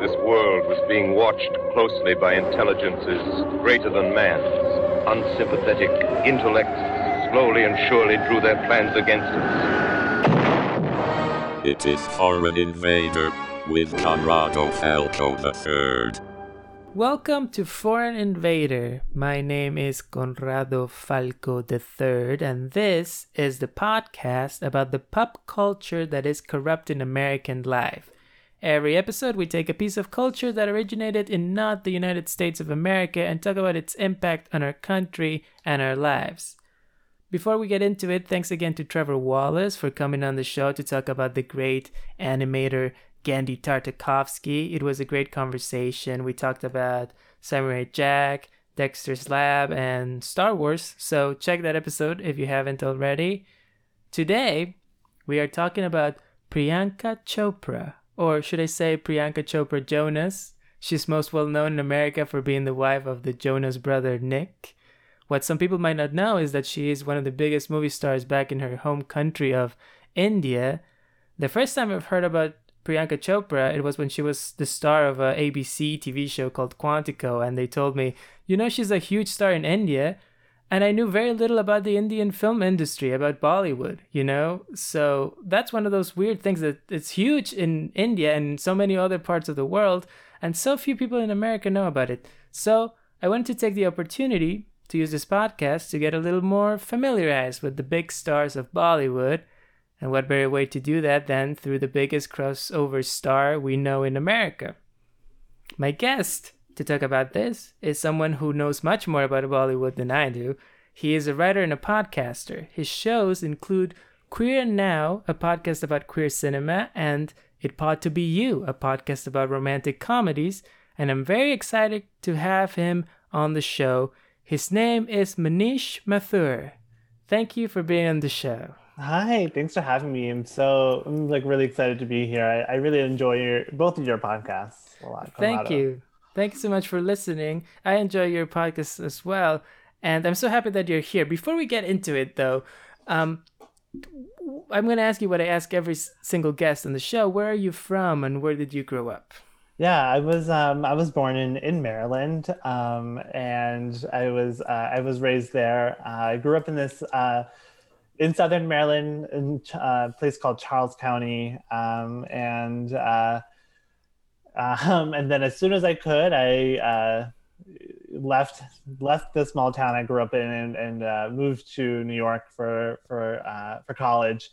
This world was being watched closely by intelligences greater than man's. Unsympathetic intellects slowly and surely drew their plans against us. It is Foreign Invader with Conrado Falco III. Welcome to Foreign Invader. My name is Conrado Falco III, and this is the podcast about the pop culture that is corrupting American life. Every episode, we take a piece of culture that originated in not the United States of America and talk about its impact on our country and our lives. Before we get into it, thanks again to Trevor Wallace for coming on the show to talk about the great animator Genndy Tartakovsky. It was a great conversation. We talked about Samurai Jack, Dexter's Lab, and Star Wars, so check that episode if you haven't already. Today, we are talking about Priyanka Chopra or should I say Priyanka Chopra Jonas. She's most well known in America for being the wife of the Jonas brother Nick. What some people might not know is that she is one of the biggest movie stars back in her home country of India. The first time I've heard about Priyanka Chopra, it was when she was the star of a ABC TV show called Quantico, and they told me, you know, she's a huge star in India, and I knew very little about the Indian film industry, about Bollywood, you know? So that's one of those weird things that it's huge in India and so many other parts of the world, and so few people in America know about it. So I wanted to take the opportunity to use this podcast to get a little more familiarized with the big stars of Bollywood. And what better way to do that than through the biggest crossover star we know in America? My guest to talk about this is someone who knows much more about Bollywood than I do. He is a writer and a podcaster. His shows include Queer Now, a podcast about queer cinema, and It Pod to Be You, a podcast about romantic comedies. And I'm very excited to have him on the show. His name is Manish Mathur. Thank you for being on the show. Hi, thanks for having me. I'm so I'm like really excited to be here. I, I really enjoy your both of your podcasts a lot. Thank you. Thank you so much for listening. I enjoy your podcast as well. And I'm so happy that you're here. Before we get into it, though, um, I'm going to ask you what I ask every single guest on the show. Where are you from and where did you grow up? Yeah, I was um, I was born in in Maryland, um, and I was uh, I was raised there. Uh, I grew up in this uh, in Southern Maryland, in uh, a place called Charles County, um, and uh, um, and then as soon as I could, I uh, left left the small town I grew up in and, and uh, moved to New York for for uh, for college,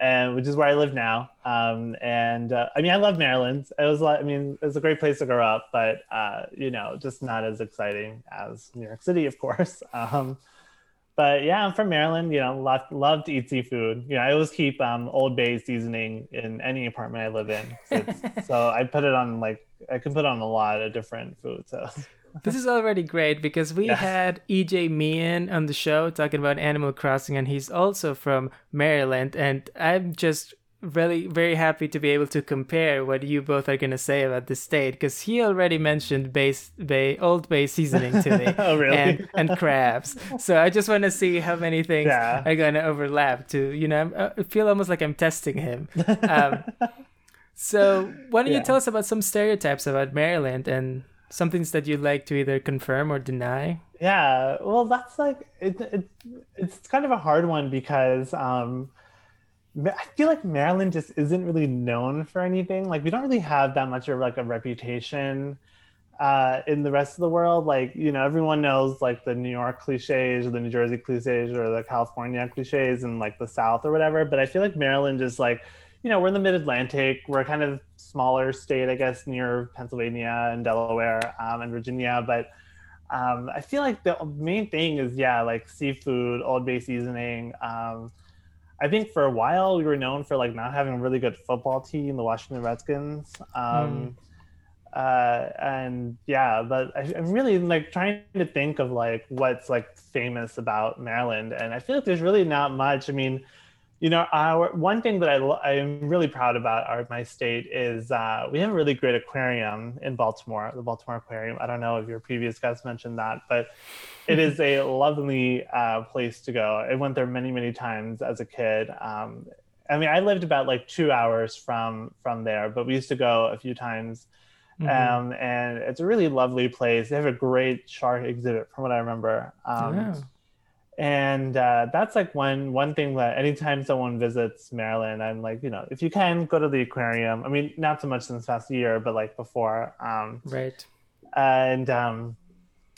and which is where I live now. Um, and uh, I mean, I love Maryland. It was I mean, it's a great place to grow up, but uh, you know, just not as exciting as New York City, of course. Um, but yeah, I'm from Maryland. You know, love love to eat seafood. You know, I always keep um, Old Bay seasoning in any apartment I live in. So, so I put it on like I can put on a lot of different foods. So. this is already great because we yeah. had EJ Meehan on the show talking about Animal Crossing, and he's also from Maryland. And I'm just really very happy to be able to compare what you both are going to say about the state because he already mentioned base bay old bay seasoning to me oh, really? and, and crabs so i just want to see how many things yeah. are going to overlap to you know uh, i feel almost like i'm testing him um, so why don't yeah. you tell us about some stereotypes about maryland and some things that you'd like to either confirm or deny yeah well that's like it, it it's kind of a hard one because um I feel like Maryland just isn't really known for anything. Like we don't really have that much of like a reputation uh, in the rest of the world. Like you know, everyone knows like the New York cliches or the New Jersey cliches or the California cliches and like the South or whatever. But I feel like Maryland just like you know we're in the Mid Atlantic. We're kind of smaller state, I guess, near Pennsylvania and Delaware um, and Virginia, but. Um, I feel like the main thing is yeah, like seafood, Old Bay seasoning, um, I think for a while we were known for like not having a really good football team, the Washington Redskins. Um, mm. uh, and yeah, but I, am really like trying to think of like what's like famous about Maryland, and I feel like there's really not much. I mean, you know, our one thing that I I'm really proud about our my state is uh, we have a really great aquarium in Baltimore, the Baltimore Aquarium. I don't know if your previous guest mentioned that, but it is a lovely uh, place to go. I went there many many times as a kid. Um, I mean, I lived about like two hours from from there, but we used to go a few times Mhm. Um, and it's a really lovely place. They have a great shark exhibit, from what I remember. Um, Yeah. And uh, that's like one one thing that anytime someone visits Maryland, I'm like, you know, if you can go to the aquarium. I mean, not so much in this past year, but like before. Um, Right. and um,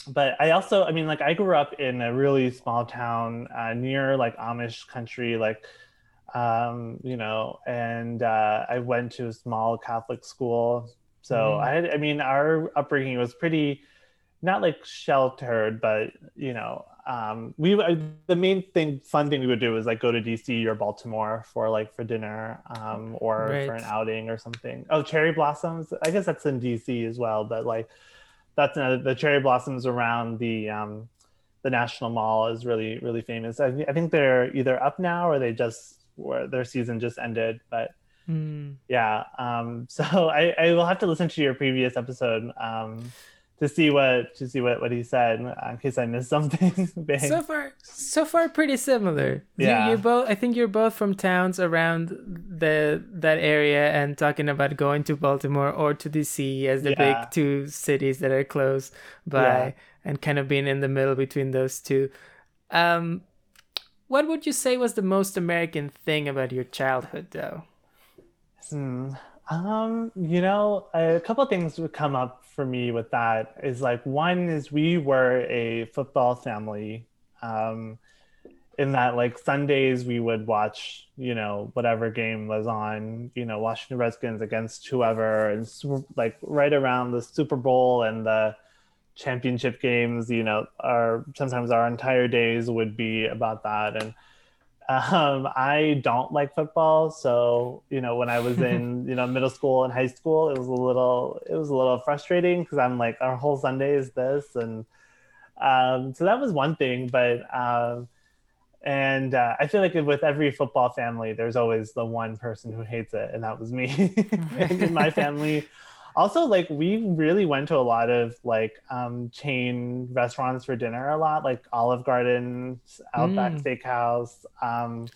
but I also, I mean, like I grew up in a really small town uh, near like Amish country, like um, you know, and uh, I went to a small Catholic school. So Mm. I had, I mean, our upbringing was pretty, not like sheltered, but you know, um, we uh, the main thing, fun thing we would do is like go to DC or Baltimore for like for dinner, um, or for an outing or something. Oh, cherry blossoms! I guess that's in DC as well, but like that's another, the cherry blossoms around the um, the National Mall is really really famous. I, I think they're either up now or they just where their season just ended, but Mm. yeah um so i i will have to listen to your previous episode um to see what to see what what he said in case i missed something. So far, so far, pretty similar. Yeah. you, both. I think you're both from towns around the that area, and talking about going to Baltimore or to DC as the Yeah. big two cities that are close by, Yeah. and kind of being in the middle between those two. Um, what would you say was the most American thing about your childhood, though? Hmm. Um, you know, a couple things would come up for me with that is like one is we were a football family. Um, in that like Sundays we would watch, you know, whatever game was on, you know, Washington Redskins against whoever, and like right around the Super Bowl and the championship games, you know, our sometimes our entire days would be about that and um, I don't like football, so you know when I was in you know middle school and high school, it was a little it was a little frustrating because I'm like our whole Sunday is this, and um, so that was one thing. But um, and uh, I feel like with every football family, there's always the one person who hates it, and that was me. in my family, also like we really went to a lot of like um, chain restaurants for dinner a lot, like Olive Garden, Outback Mm. Steakhouse, um,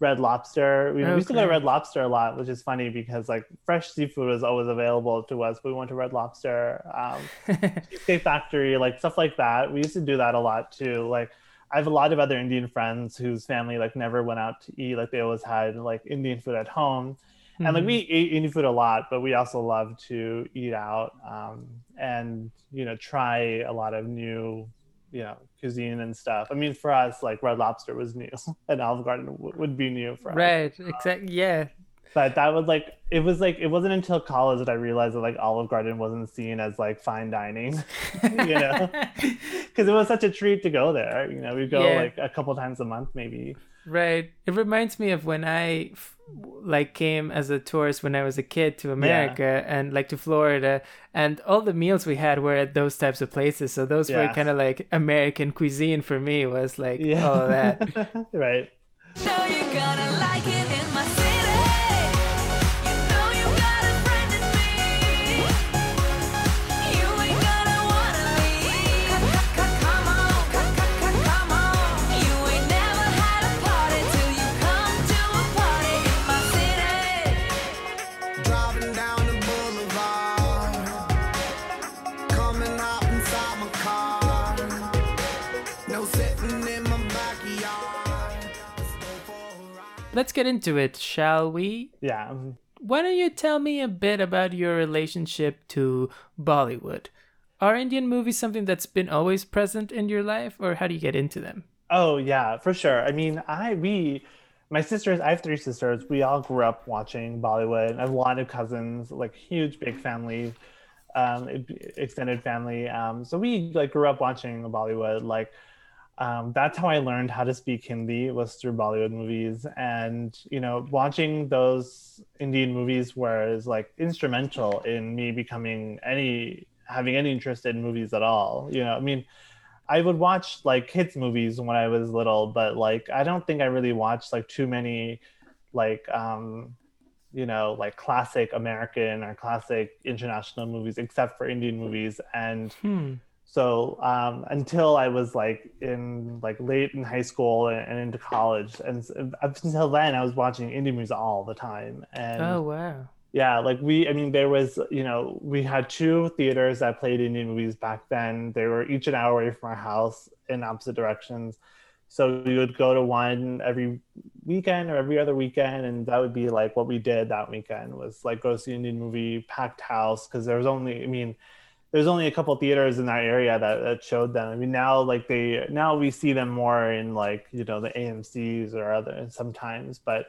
Red Lobster. We, we used to go to Red Lobster a lot, which is funny because like fresh seafood was always available to us. We went to Red Lobster, um, Cheesecake Factory, like stuff like that. We used to do that a lot too. Like I have a lot of other Indian friends whose family like never went out to eat. Like they always had like Indian food at home. And like we ate Indian food a lot, but we also love to eat out um, and you know try a lot of new you know cuisine and stuff. I mean, for us, like Red Lobster was new, and Olive Garden w- would be new for us. right. Exactly. Yeah. But that was like it was like it wasn't until college that I realized that like Olive Garden wasn't seen as like fine dining, you know, because it was such a treat to go there. You know, we go Yeah. like a couple times a month maybe. Right. It reminds me of when I like came as a tourist when I was a kid to America and like to Florida and all the meals we had were at those types of places. So those were kind of like American cuisine for me was like Yeah, all of that. right. Know Let's get into it, shall we? Yeah. Why don't you tell me a bit about your relationship to Bollywood? Are Indian movies something that's been always present in your life or how do you get into them? Oh yeah, for sure. I mean, I we my sisters, I have three sisters. We all grew up watching Bollywood. I have a lot of cousins, like huge big family, um, extended family. Um, so we like grew up watching Bollywood. Like um, that's how I learned how to speak Hindi was through Bollywood movies, and you know, watching those Indian movies was like instrumental in me becoming any having any interest in movies at all. You know, I mean. I would watch like kids movies when I was little, but like I don't think I really watched like too many like um you know like classic American or classic international movies except for Indian movies and Hmm. So um until I was like in like late in high school and, and into college and up until then I was watching Indian movies all the time and Oh wow. yeah, like we, I mean, there was, you know, we had two theaters that played Indian movies back then. They were each an hour away from our house in opposite directions. So we would go to one every weekend or every other weekend, and that would be like what we did that weekend was like go see an Indian movie, packed house, because there was only, I mean, there's only a couple theaters in that area that, that showed them. I mean, now like they now we see them more in like you know the AMC's or other sometimes, but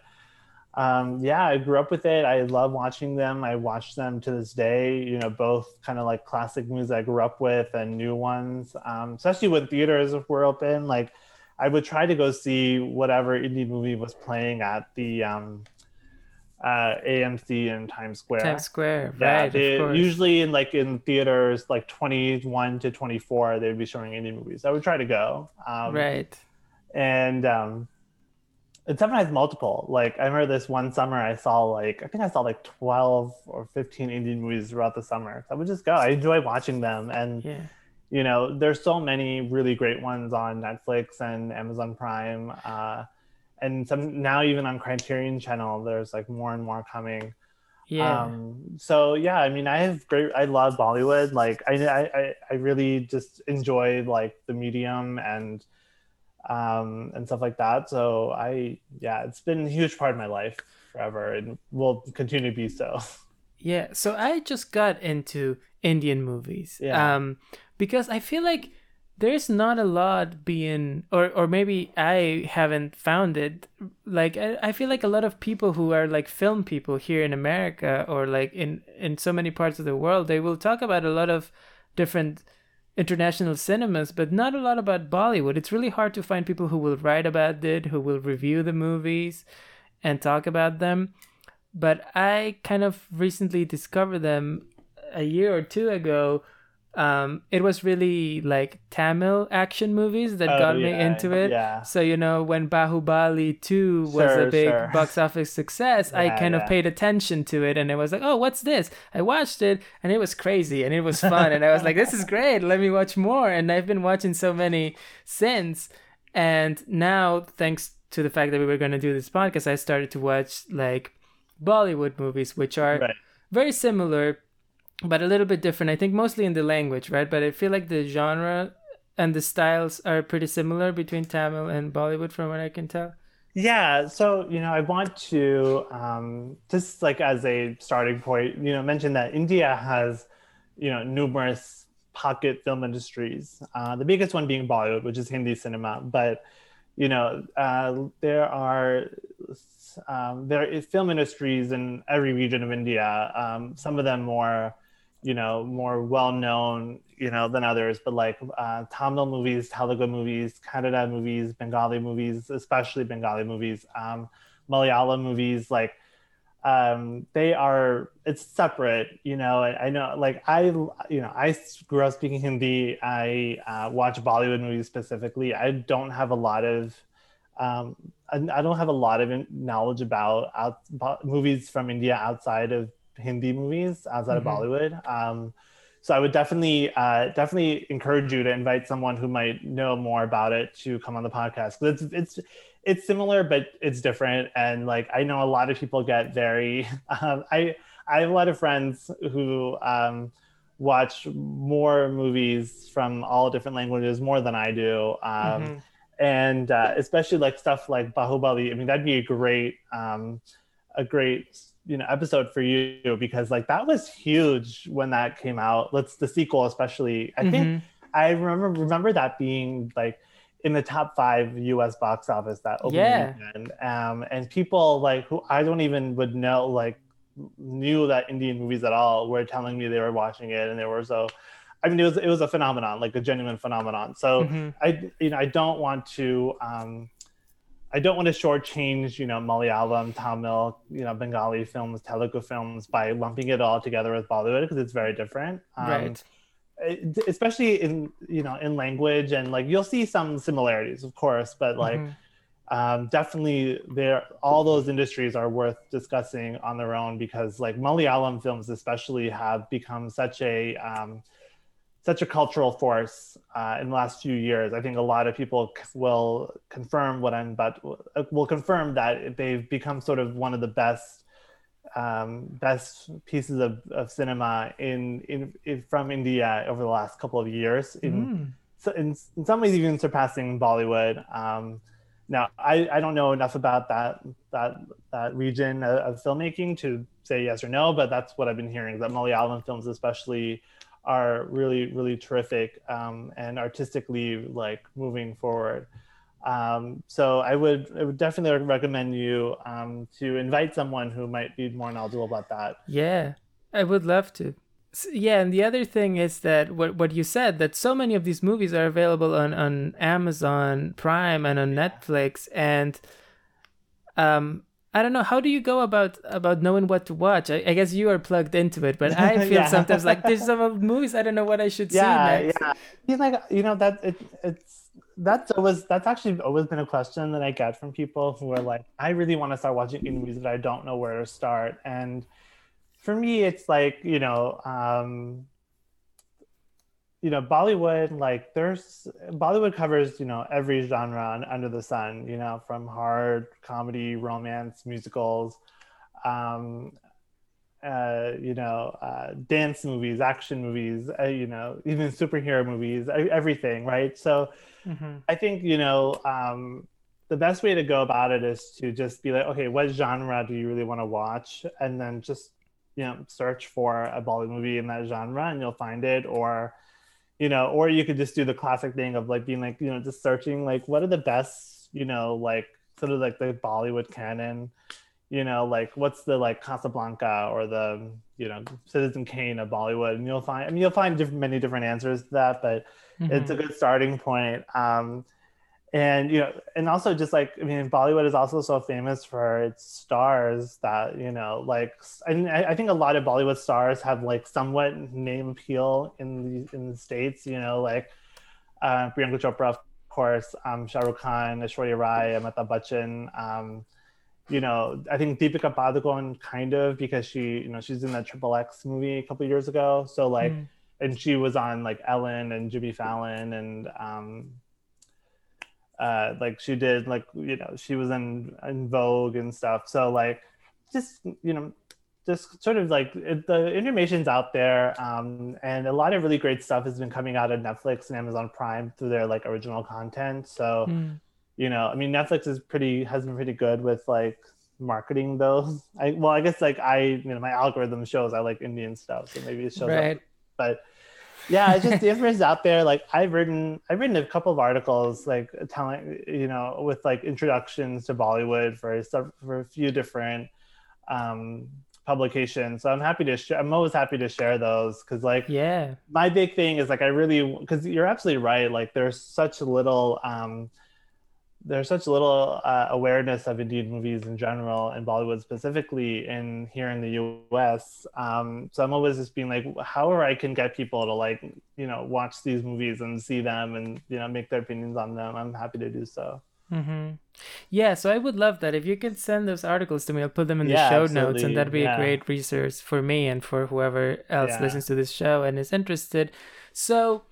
um, yeah, I grew up with it. I love watching them. I watch them to this day. You know, both kind of like classic movies I grew up with and new ones. Um, especially when theaters were open, like I would try to go see whatever indie movie was playing at the um, uh, AMC in Times Square. Times Square, Yeah, right? they, of course. usually in like in theaters like 21 to 24, they'd be showing indie movies. I would try to go. Um, right. and um and sometimes multiple like i remember this one summer i saw like i think i saw like 12 or 15 indian movies throughout the summer So i would just go i enjoy watching them and Yeah. you know there's so many really great ones on netflix and amazon prime uh and some now even on criterion channel there's like more and more coming Yeah. um so yeah i mean i have great i love bollywood like i i I- really just enjoy like the medium and um and stuff like that so i yeah it's been a huge part of my life forever and will continue to be so Yeah, so I just got into Indian movies. Yeah. Um because I feel like there's not a lot being or or maybe I haven't found it. Like I, I feel like a lot of people who are like film people here in America or like in in so many parts of the world, they will talk about a lot of different international cinemas, but not a lot about Bollywood. It's really hard to find people who will write about it, who will review the movies and talk about them but I kind of recently discovered them a year or two ago. Um, it was really like Tamil action movies that Oh, got me into it. yeah. So you know when Bahubali two was Sure, a big sure. box office success, I kind yeah. of paid attention to it, and it was like, oh, what's this? I watched it, and it was crazy, and it was fun, and I was like, this is great. Let me watch more, and I've been watching so many since. And now, thanks to the fact that we were going to do this podcast, I started to watch like Bollywood movies, which are Right. very similar, but a little bit different. I think mostly in the language, right? But I feel like the genre and the styles are pretty similar between Tamil and Bollywood, from what I can tell. yeah so you know i want to um just like as a starting point you know mention that india has you know numerous pocket film industries uh, the biggest one being bollywood which is hindi cinema but you know uh, there are um, there is film industries in every region of india um, some of them more you know more well known you know than others but like uh, tamil movies telugu movies kannada movies bengali movies especially bengali movies um, malayalam movies like um, they are it's separate you know I, I know like i you know i grew up speaking hindi. I uh, watch bollywood movies specifically. I don't have a lot of um, I, I don't have a lot of knowledge about out, movies from india outside of hindi movies outside Mhm. of bollywood. Um, so i would definitely uh, definitely encourage you to invite someone who might know more about it to come on the podcast. It's it's it's similar but it's different. And like i know a lot of people get very um, i i have a lot of friends who um, watch more movies from all different languages more than i do. Um, Mhm. and uh, especially like stuff like bahubali. I mean that'd be a great um, a great you know episode for you because like that was huge when that came out let's the sequel especially i think Mhm. I remember remember that being like in the top five U.S. box office that opening Yeah. weekend, um, and people like who I don't even would know like knew that Indian movies at all were telling me they were watching it and they were so. I mean, it was it was a phenomenon, like a genuine phenomenon. So Mhm. I you know I don't want to um, I don't want to shortchange you know Malayalam, Tamil, you know Bengali films, Telugu films by lumping it all together with Bollywood because it's very different. Um, right. especially in you know in language and like you'll see some similarities of course but like Mhm. um, definitely there all those industries are worth discussing on their own because like malayalam films especially have become such a um, such a cultural force uh, in the last few years i think a lot of people will confirm what i'm but will confirm that they've become sort of one of the best um, best pieces of, of cinema in, in, in from India over the last couple of years. In, so in, in some ways, even surpassing Bollywood. Um, now, I, I don't know enough about that that that region of, of filmmaking to say yes or no, but that's what I've been hearing. That Malayalam films, especially, are really really terrific um, and artistically like moving forward. Um, so I would I would definitely recommend you um, to invite someone who might be more knowledgeable about that. Yeah, I would love to. Yeah, and the other thing is that what what you said that so many of these movies are available on on Amazon Prime and on Netflix, and um, I don't know how do you go about about knowing what to watch. I, I guess you are plugged into it, but I feel Yeah. sometimes like there's some movies I don't know what I should yeah, see next. yeah. He's like, you know, that it, it's that's always that's actually always been a question that I get from people who are like, I really want to start watching indie movies, but I don't know where to start. And for me, it's like, you know, um, you know, Bollywood, like there's Bollywood covers, you know, every genre under the sun, you know, from hard comedy, romance, musicals, um, uh, you know, uh, dance movies, action movies, uh, you know, even superhero movies, everything, right? So Mhm. I think, you know, um, the best way to go about it is to just be like, okay, what genre do you really want to watch? And then just, you know, search for a Bollywood movie in that genre and you'll find it. Or, you know, or you could just do the classic thing of like being like, you know, just searching like what are the best, you know, like sort of like the Bollywood canon, you know, like what's the like Casablanca or the, you know, Citizen Kane of Bollywood. And you'll find, I mean, you'll find different, many different answers to that, but it's a good starting point. Um, and you know, and also just like I mean, Bollywood is also so famous for its stars that you know, like I, I I think a lot of Bollywood stars have like somewhat name appeal in the in the states. You know, like uh, Priyanka Chopra, of course, um, Shah Rukh Khan, Aishwarya Rai, Amitabh Bachchan. Um, you know, I think Deepika Padukone kind of because she, you know, she's in that Triple X movie a couple years ago. So like, Mm. and she was on like Ellen and Jimmy Fallon and um, uh, like she did like you know she was in in Vogue and stuff. So like, just you know, just sort of like it, the information's out there, um, and a lot of really great stuff has been coming out of Netflix and Amazon Prime through their like original content. So Mm. you know, I mean, Netflix is pretty has been pretty good with like marketing those. I well, I guess like I you know my algorithm shows I like Indian stuff, so maybe it shows up. But yeah, it's just the information's out there. Like I've written I've written a couple of articles like telling you know with like introductions to Bollywood for some for a few different um publications. So I'm happy to share. I'm always happy to share those because like Yeah. my big thing is like I really because you're absolutely right. Like there's such little um there's such little uh, awareness of Indian movies in general and Bollywood specifically in here in the U.S. Um, so I'm always just being like, however I can get people to like you know watch these movies and see them and you know make their opinions on them. I'm happy to do so. hmm Yeah, so I would love that. If you can send those articles to me, I'll put them in the Yeah, show notes, and that'd be Yeah. a great resource for me and for whoever else Yeah. listens to this show and is interested. So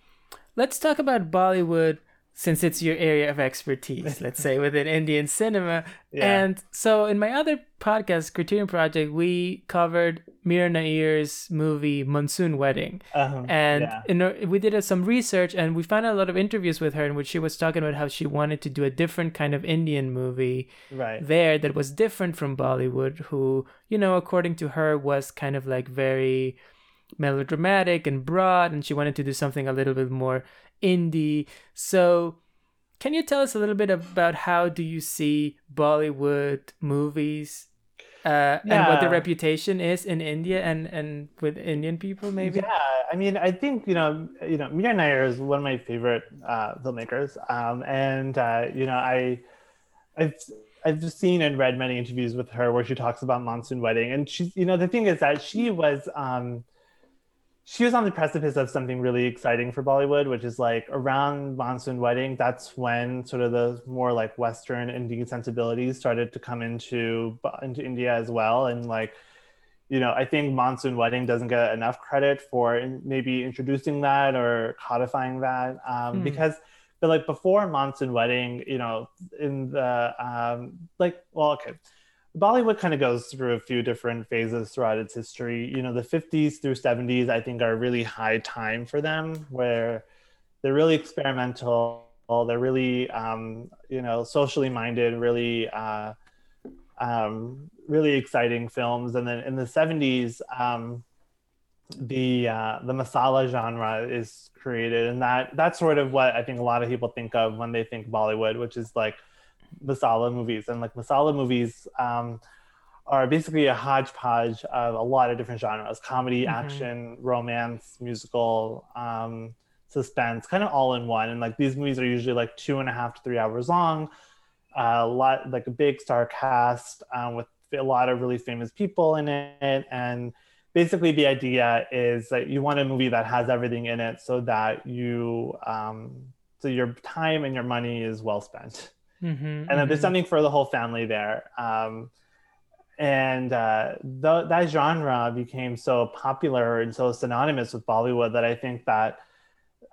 let's talk about Bollywood since it's your area of expertise, let's say within Indian cinema. Yeah. And so in my other podcast, Criterion Project, we covered Mira Nair's movie Monsoon Wedding. Um, And yeah. in we did some research and we found a lot of interviews with her in which she was talking about how she wanted to do a different kind of Indian movie right. there that was different from Bollywood, who, you know, according to her, was kind of like very melodramatic and broad, and she wanted to do something a little bit more indie. So, can you tell us a little bit about how do you see Bollywood movies uh, and what the reputation is in India and, and with Indian people, maybe? Yeah, I mean, I think you know, you know, Mira Nair is one of my favorite uh, filmmakers, um, and uh, you know, I, I've I've seen and read many interviews with her where she talks about Monsoon Wedding, and she's, you know, the thing is that she was, um, she was on the precipice of something really exciting for Bollywood, which is like around Monsoon Wedding. That's when sort of the more like Western Indian sensibilities started to come into into India as well, and like you know, I think Monsoon Wedding doesn't get enough credit for in- maybe introducing that or codifying that um, Hmm. because, but like before Monsoon Wedding, you know, in the um, like, well, okay, Bollywood kind of goes through a few different phases throughout its history. You know, the 50s through 70s, I think, are a really high time for them where they're really experimental. They're really, um, you know, socially minded, really, uh, um, really exciting films. And then in the 70s, um, the uh, the masala genre is created, and that that's sort of what I think a lot of people think of when they think Bollywood, which is like masala movies. And like masala movies um, are basically a hodgepodge of a lot of different genres: comedy, action, romance, musical, um, suspense, kind of all in one. And like these movies are usually like two and a half to three hours long. a lot like a big star cast um, with a lot of really famous people in it and basically the idea is that you want a movie that has everything in it so that you um, so your time and your money is well spent Mhm, and then there's something for the whole family there um, and uh, th- that genre became so popular and so synonymous with bollywood that i think that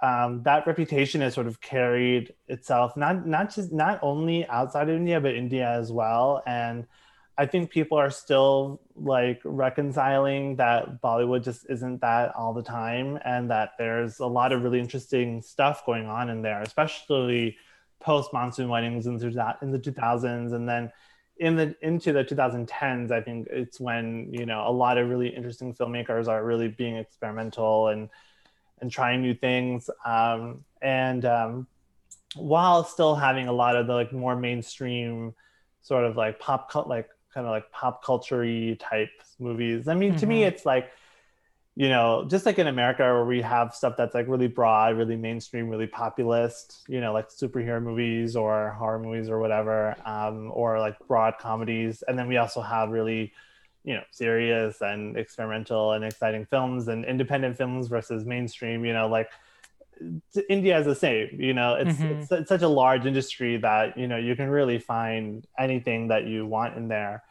um, that reputation has sort of carried itself not not just not only outside of india but india as well. And i think people are still like reconciling that bollywood just isn't that all the time and that there's a lot of really interesting stuff going on in there especially post monsoon weddings in the, in the 2000s and then in the into the 2010s i think it's when you know a lot of really interesting filmmakers are really being experimental and and trying new things um, and um, while still having a lot of the like more mainstream sort of like pop like kind of like pop culture type movies i mean to me Mhm. it's like you know just like in america where we have stuff that's like really broad really mainstream really populist you know like superhero movies or horror movies or whatever um, or like broad comedies. And then we also have really you know serious and experimental and exciting films and independent films versus mainstream you know like india is the same you know? It's, Mhm. it's it's such a large industry that you know you can really find anything that you want in there.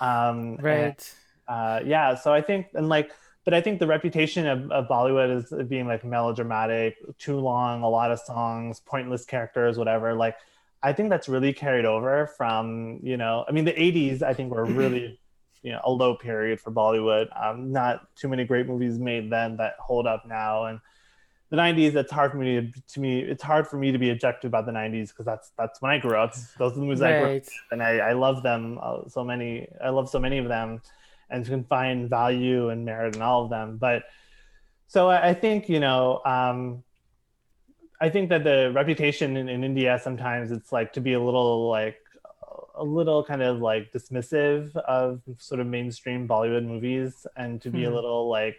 Um and, right. uh yeah so i think and like but i think the reputation of, of bollywood is being like melodramatic too long a lot of songs pointless characters whatever like i think that's really carried over from you know i mean the 80s i think were really you know a low period for bollywood. Um, not too many great movies made then that hold up now. And the 90s it's hard for me to, to me it's hard for me to be objective about the 90s because that's that's when i grew up. Those are the movies i grew up right. and I, I love them uh, so many i love so many of them and can find value and merit in all of them. But so i, think you know um, i think that the reputation in, in india sometimes it's like to be a little like a little kind of like dismissive of sort of mainstream bollywood movies and to be a Hmm. little like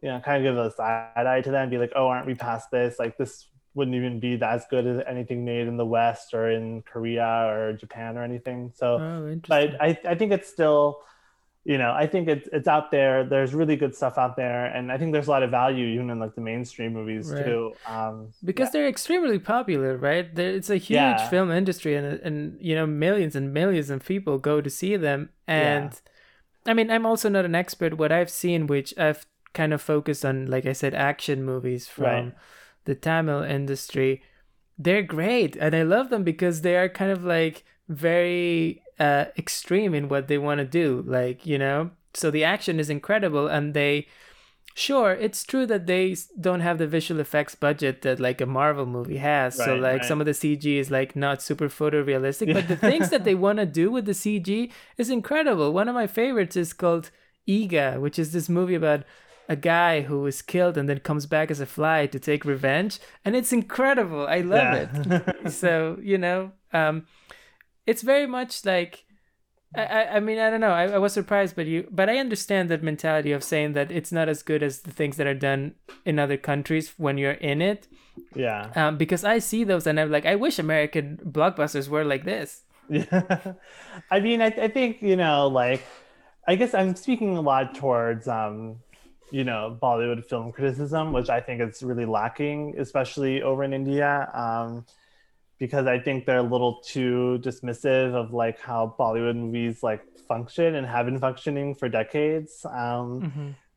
you know kind of give a side eye to them and be like oh aren't we past this? Like this wouldn't even be that as good as anything made in the west or in korea or japan or anything. So oh but I, I think it's still you know i think it's it's out there. There's really good stuff out there and i think there's a lot of value even in like the mainstream movies Right. too. Um because they're extremely popular right? There, it's a huge Yeah. film industry and and you know millions and millions of people go to see them. And i mean i'm also not an expert. What i've seen which i've kind of focused on like i said action movies from Right. the tamil industry they're great and i love them because they are kind of like very uh extreme in what they want to do like you know? So the action is incredible and they sure it's true that they don't have the visual effects budget that like a marvel movie has so like right. some of the cg is like not super photorealistic but the things that they want to do with the cg is incredible. One of my favorites is called Eega, which is this movie about a guy who is killed and then comes back as a fly to take revenge and it's incredible. I love it. So you know um it's very much like I, I mean I don't know. I, I was surprised but you but I understand that mentality of saying that it's not as good as the things that are done in other countries when you're in it. Yeah. Um because I see those and I'm like I wish American blockbusters were like this. Yeah. I mean, I, I think, you know, like, I guess I'm speaking a lot towards, um, you know, Bollywood film criticism, which I think is really lacking, especially over in India, um, because I think they're a little too dismissive of like how Bollywood movies like function and have been functioning for decades. Um,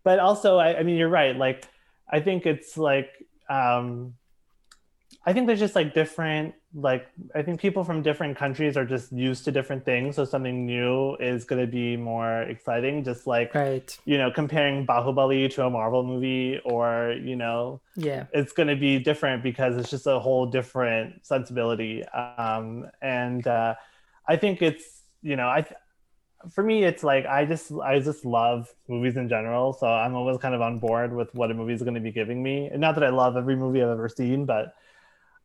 but also I, I mean you're right like i think it's like um I think there's just like different like I think people from different countries are just used to different things. So something new is gonna be more exciting. Just like Right. you know, comparing Bahubali to a Marvel movie or, you know, Yeah. it's going to be different because it's just a whole different sensibility um, and uh, i think it's you know i th- for me it's like i just i just love movies in general so i'm always kind of on board with what a movie is going to be giving me and not that i love every movie i've ever seen but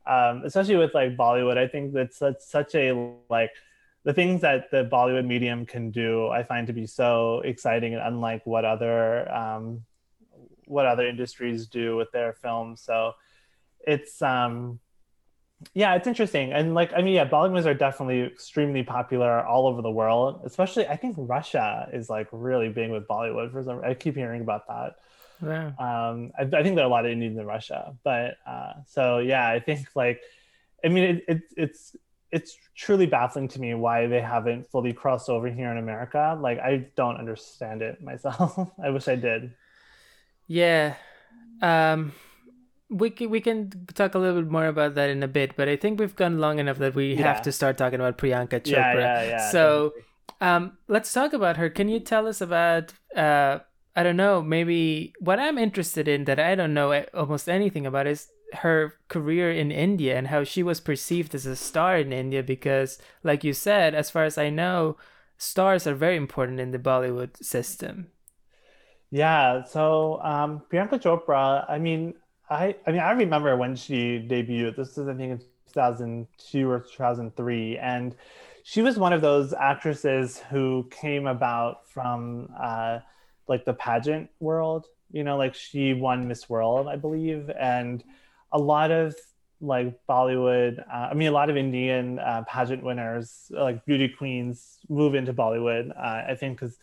um, especially with like bollywood i think that's such, such a like the things that the bollywood medium can do i find to be so exciting and unlike what other um, what other industries do with their films. So it's um yeah, it's interesting. And like I mean, yeah, Bollywood movies are definitely extremely popular all over the world. Especially I think Russia is like really big with Bollywood for some I keep hearing about that. Wow. Um I, I think there are a lot of Indians in Russia. But uh so yeah, I think like I mean it, it it's it's truly baffling to me why they haven't fully crossed over here in America. Like I don't understand it myself. I wish I did. Yeah. Um we can, we can talk a little bit more about that in a bit, but I think we've gone long enough that we have to start talking about Priyanka Chopra. Yeah, yeah, yeah. So, definitely. um let's talk about her. Can you tell us about uh I don't know, maybe what I'm interested in that I don't know almost anything about is her career in India and how she was perceived as a star in India because like you said, as far as I know, stars are very important in the Bollywood system. Yeah, so um, Priyanka Chopra, I mean, I I mean, I remember when she debuted. This is I think in 2002 or 2003, and she was one of those actresses who came about from uh, like the pageant world. You know, like she won Miss World, I believe, and a lot of like Bollywood. Uh, I mean, a lot of Indian uh, pageant winners, like beauty queens, move into Bollywood. Uh, I think because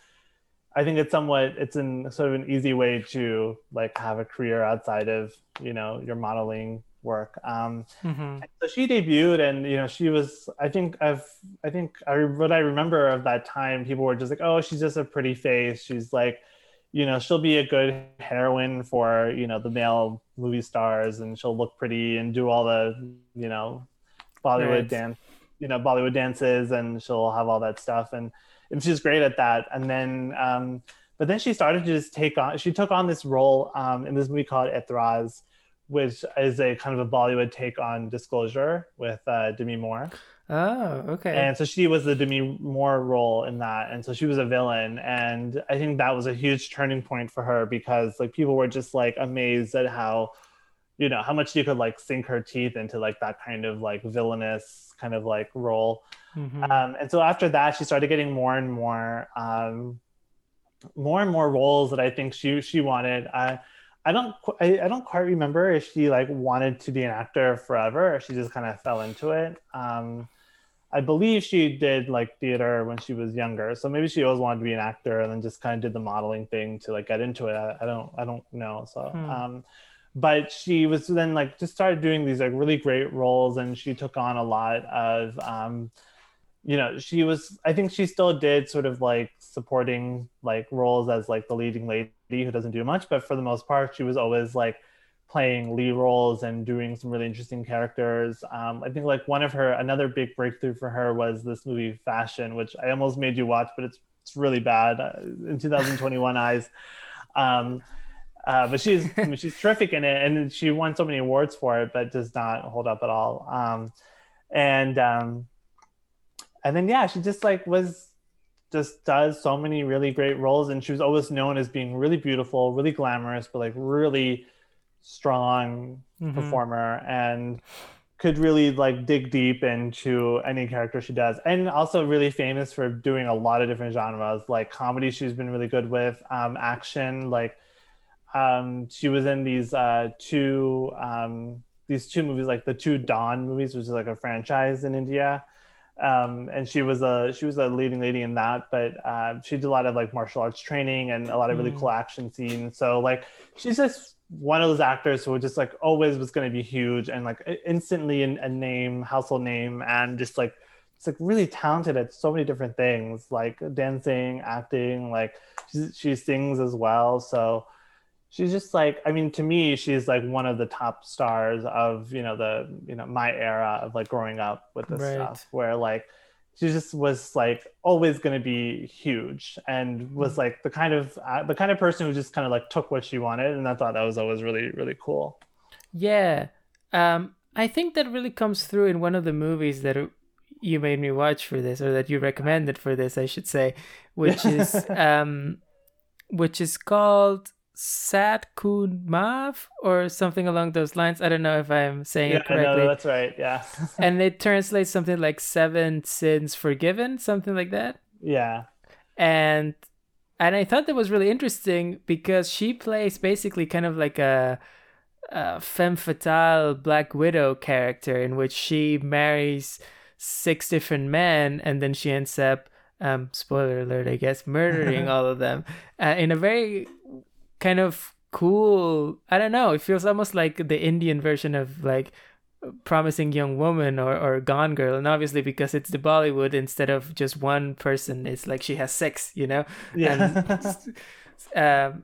I think it's somewhat it's in sort of an easy way to like have a career outside of you know your modeling work. Um, hmm so she debuted, and you know she was. I think I've. I think I what I remember of that time, people were just like, "Oh, she's just a pretty face. She's like, you know, she'll be a good heroine for you know the male movie stars, and she'll look pretty and do all the you know Bollywood Right. dance, you know Bollywood dances, and she'll have all that stuff, and and she's great at that. And then, um, but then she started to just take on. She took on this role um, in this movie called Aitraaz which is a kind of a Bollywood take on Disclosure with uh, Demi Moore. Oh, okay. And so she was the Demi Moore role in that. And so she was a villain. And I think that was a huge turning point for her because like people were just like amazed at how, you know, how much you could like sink her teeth into like that kind of like villainous kind of like role. Mhm. Um, and so after that, she started getting more and more, um, more and more roles that I think she she wanted. I I don't I, I don't quite remember if she like wanted to be an actor forever or she just kind of fell into it. Um, I believe she did like theater when she was younger, so maybe she always wanted to be an actor and then just kind of did the modeling thing to like get into it. I, I don't I don't know. So. Hmm. Um, but she was then like just started doing these like really great roles and she took on a lot of um, you know she was i think she still did sort of like supporting like roles as like the leading lady who doesn't do much but for the most part she was always like playing lead roles and doing some really interesting characters. Um, i think like one of her another big breakthrough for her was this movie fashion which i almost made you watch but it's it's really bad uh, in 2021 eyes. Um, uh, but she's I mean, she's terrific in it and she won so many awards for it but does not hold up at all. Um, and um, and then yeah she just like was just does so many really great roles. And she was always known as being really beautiful really glamorous but like really strong Mhm. performer and could really like dig deep into any character she does. And also really famous for doing a lot of different genres like comedy she's been really good with um, action like um, she was in these uh, two um, these two movies like the two Don movies which is like a franchise in india um, and she was a she was a leading lady in that but uh, she did a lot of like martial arts training and a lot of really Mm. cool action scenes so like she's just one of those actors who just like always was going to be huge and like instantly an, a name household name and just like it's like really talented at so many different things like dancing acting like she, she sings as well so she's just like I mean to me she's like one of the top stars of you know the you know my era of like growing up with this Right. stuff where like she just was like always going to be huge and Mm. was like the kind of uh, the kind of person who just kind of like took what she wanted and I thought that was always really really cool. Yeah. Um, I think that really comes through in one of the movies that you made me watch for this, or that you recommended for this, I should say, which is um, which is called Saat Khoon Maaf or something along those lines. I don't know if I'm saying Yeah, it correctly. no, that's right. Yeah. and it translates something like seven sins forgiven, something like that. yeah. and and I thought that was really interesting because she plays basically kind of like a, a femme fatale Black Widow character in which she marries six different men and then she ends up, um, spoiler alert, I guess, murdering all of them uh, in a very kind of cool. I don't know. It feels almost like the Indian version of like promising young woman or, or gone girl and obviously because it's the bollywood instead of just one person it's like she has six you know Yeah. um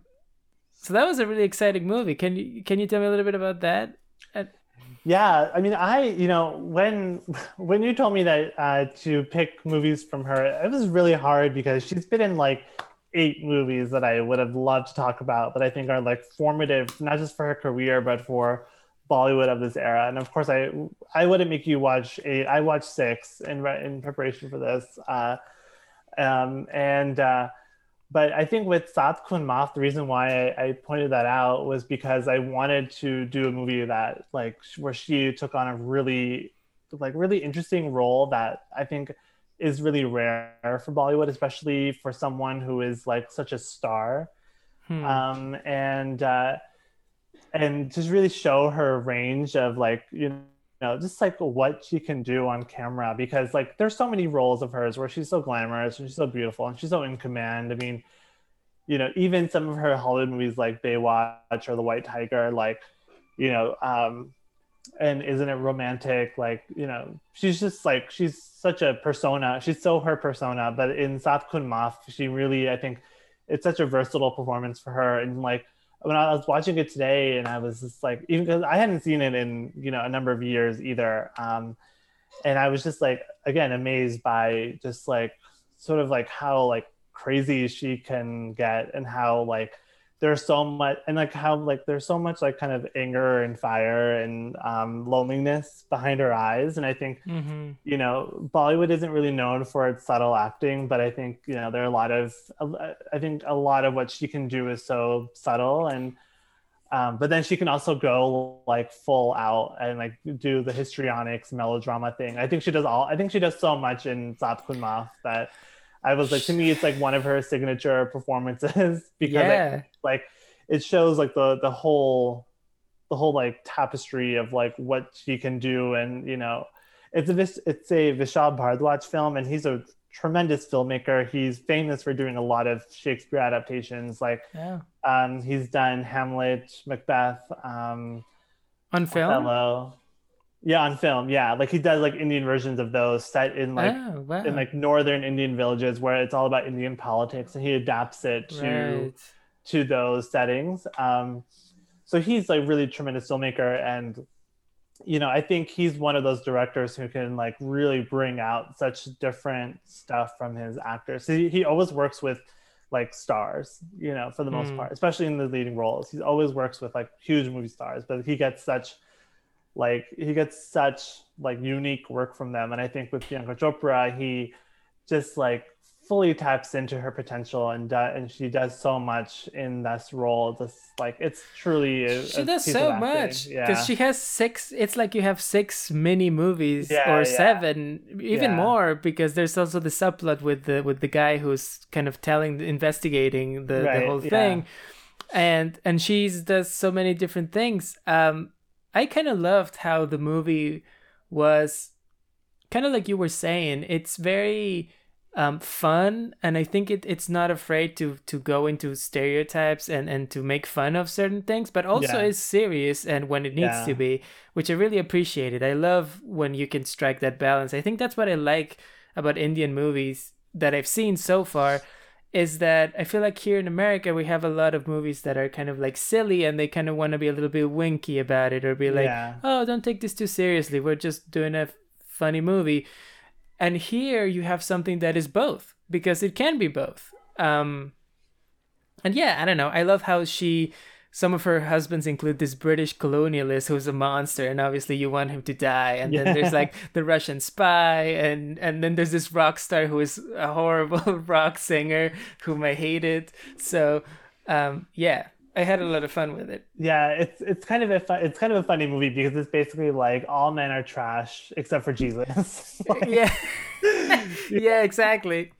so that was a really exciting movie can you can you tell me a little bit about that Yeah, I mean, I you know when when you told me that uh, to pick movies from her, it was really hard because she's been in like eight movies that I would have loved to talk about that I think are like formative, not just for her career but for Bollywood of this era. And of course, I I wouldn't make you watch eight. I watched six in in preparation for this, uh, um, and. Uh, but I think with Saat Khoon Maaf, the reason why I, I pointed that out was because I wanted to do a movie that like where she took on a really like really interesting role that I think is really rare for Bollywood, especially for someone who is like such a star. hmm. Um, and uh, and just really show her range of like you know just like what she can do on camera because like there's so many roles of hers where she's so glamorous and she's so beautiful and she's so in command. I mean, you know, even some of her Hollywood movies like Baywatch or The White Tiger, like you know, um, and isn't it romantic? Like you know, she's just like she's such a persona. She's so her persona. But in Saat Khoon Maaf, she really I think it's such a versatile performance for her and like when I was watching it today and I was just like even because I hadn't seen it in you know a number of years either um and I was just like again amazed by just like sort of like how like crazy she can get and how like there's so much and like how like there's so much like kind of anger and fire and um loneliness behind her eyes and I think Mhm. you know, Bollywood isn't really known for its subtle acting, but I think you know there are a lot of I think a lot of what she can do is so subtle and um, but then she can also go like full out and like do the histrionics melodrama thing. I think she does all. I think she does so much in Saat Khoon Maaf that I was like to me it's like one of her signature performances because like, yeah. like it shows like the the whole the whole like tapestry of like what she can do. And you know it's a Vis- it's a Vishal Bhardwaj film and he's a tremendous filmmaker. He's famous for doing a lot of Shakespeare adaptations. Like yeah. um he's done Hamlet Macbeth um on film? Othello yeah on film yeah like he does like Indian versions of those set in like oh, wow. in like northern Indian villages where it's all about Indian politics and he adapts it to right to those settings. Um, so he's like really tremendous filmmaker, and you know, I think he's one of those directors who can like really bring out such different stuff from his actors. So he, he always works with like stars, you know, for the most Mm. part, especially in the leading roles. He always works with like huge movie stars, but he gets such like he gets such like unique work from them. And I think with Priyanka Chopra, he just like fully taps into her potential and do, and she does so much in this role. Just like it's truly a, she a does so much Yeah, because she has six it's like you have six mini movies Yeah, or yeah. seven even Yeah. more because there's also the subplot with the with the guy who's kind of telling investigating the, the Right, whole yeah. thing and and she's does so many different things um i kind of loved how the movie was kind of like you were saying it's very um, fun and i think it, it's not afraid to to go into stereotypes and and to make fun of certain things but also Yeah. is serious and when it needs Yeah. to be which i really appreciated i love when you can strike that balance i think that's what i like about indian movies that i've seen so far is that I feel like here in America we have a lot of movies that are kind of like silly and they kind of want to be a little bit winky about it or be like, Yeah. oh, don't take this too seriously. We're just doing a funny movie. And here you have something that is both because it can be both. Um, and yeah, I don't know. I love how she. Some of her husbands include this British colonialist who's a monster, and obviously you want him to die. And then there's like the Russian spy, and and then there's this rock star who is a horrible rock singer whom I hated. So, um, yeah, I had a lot of fun with it. Yeah, it's it's kind of a it's kind of a funny movie because it's basically like all men are trash except for Jesus. Like, yeah yeah exactly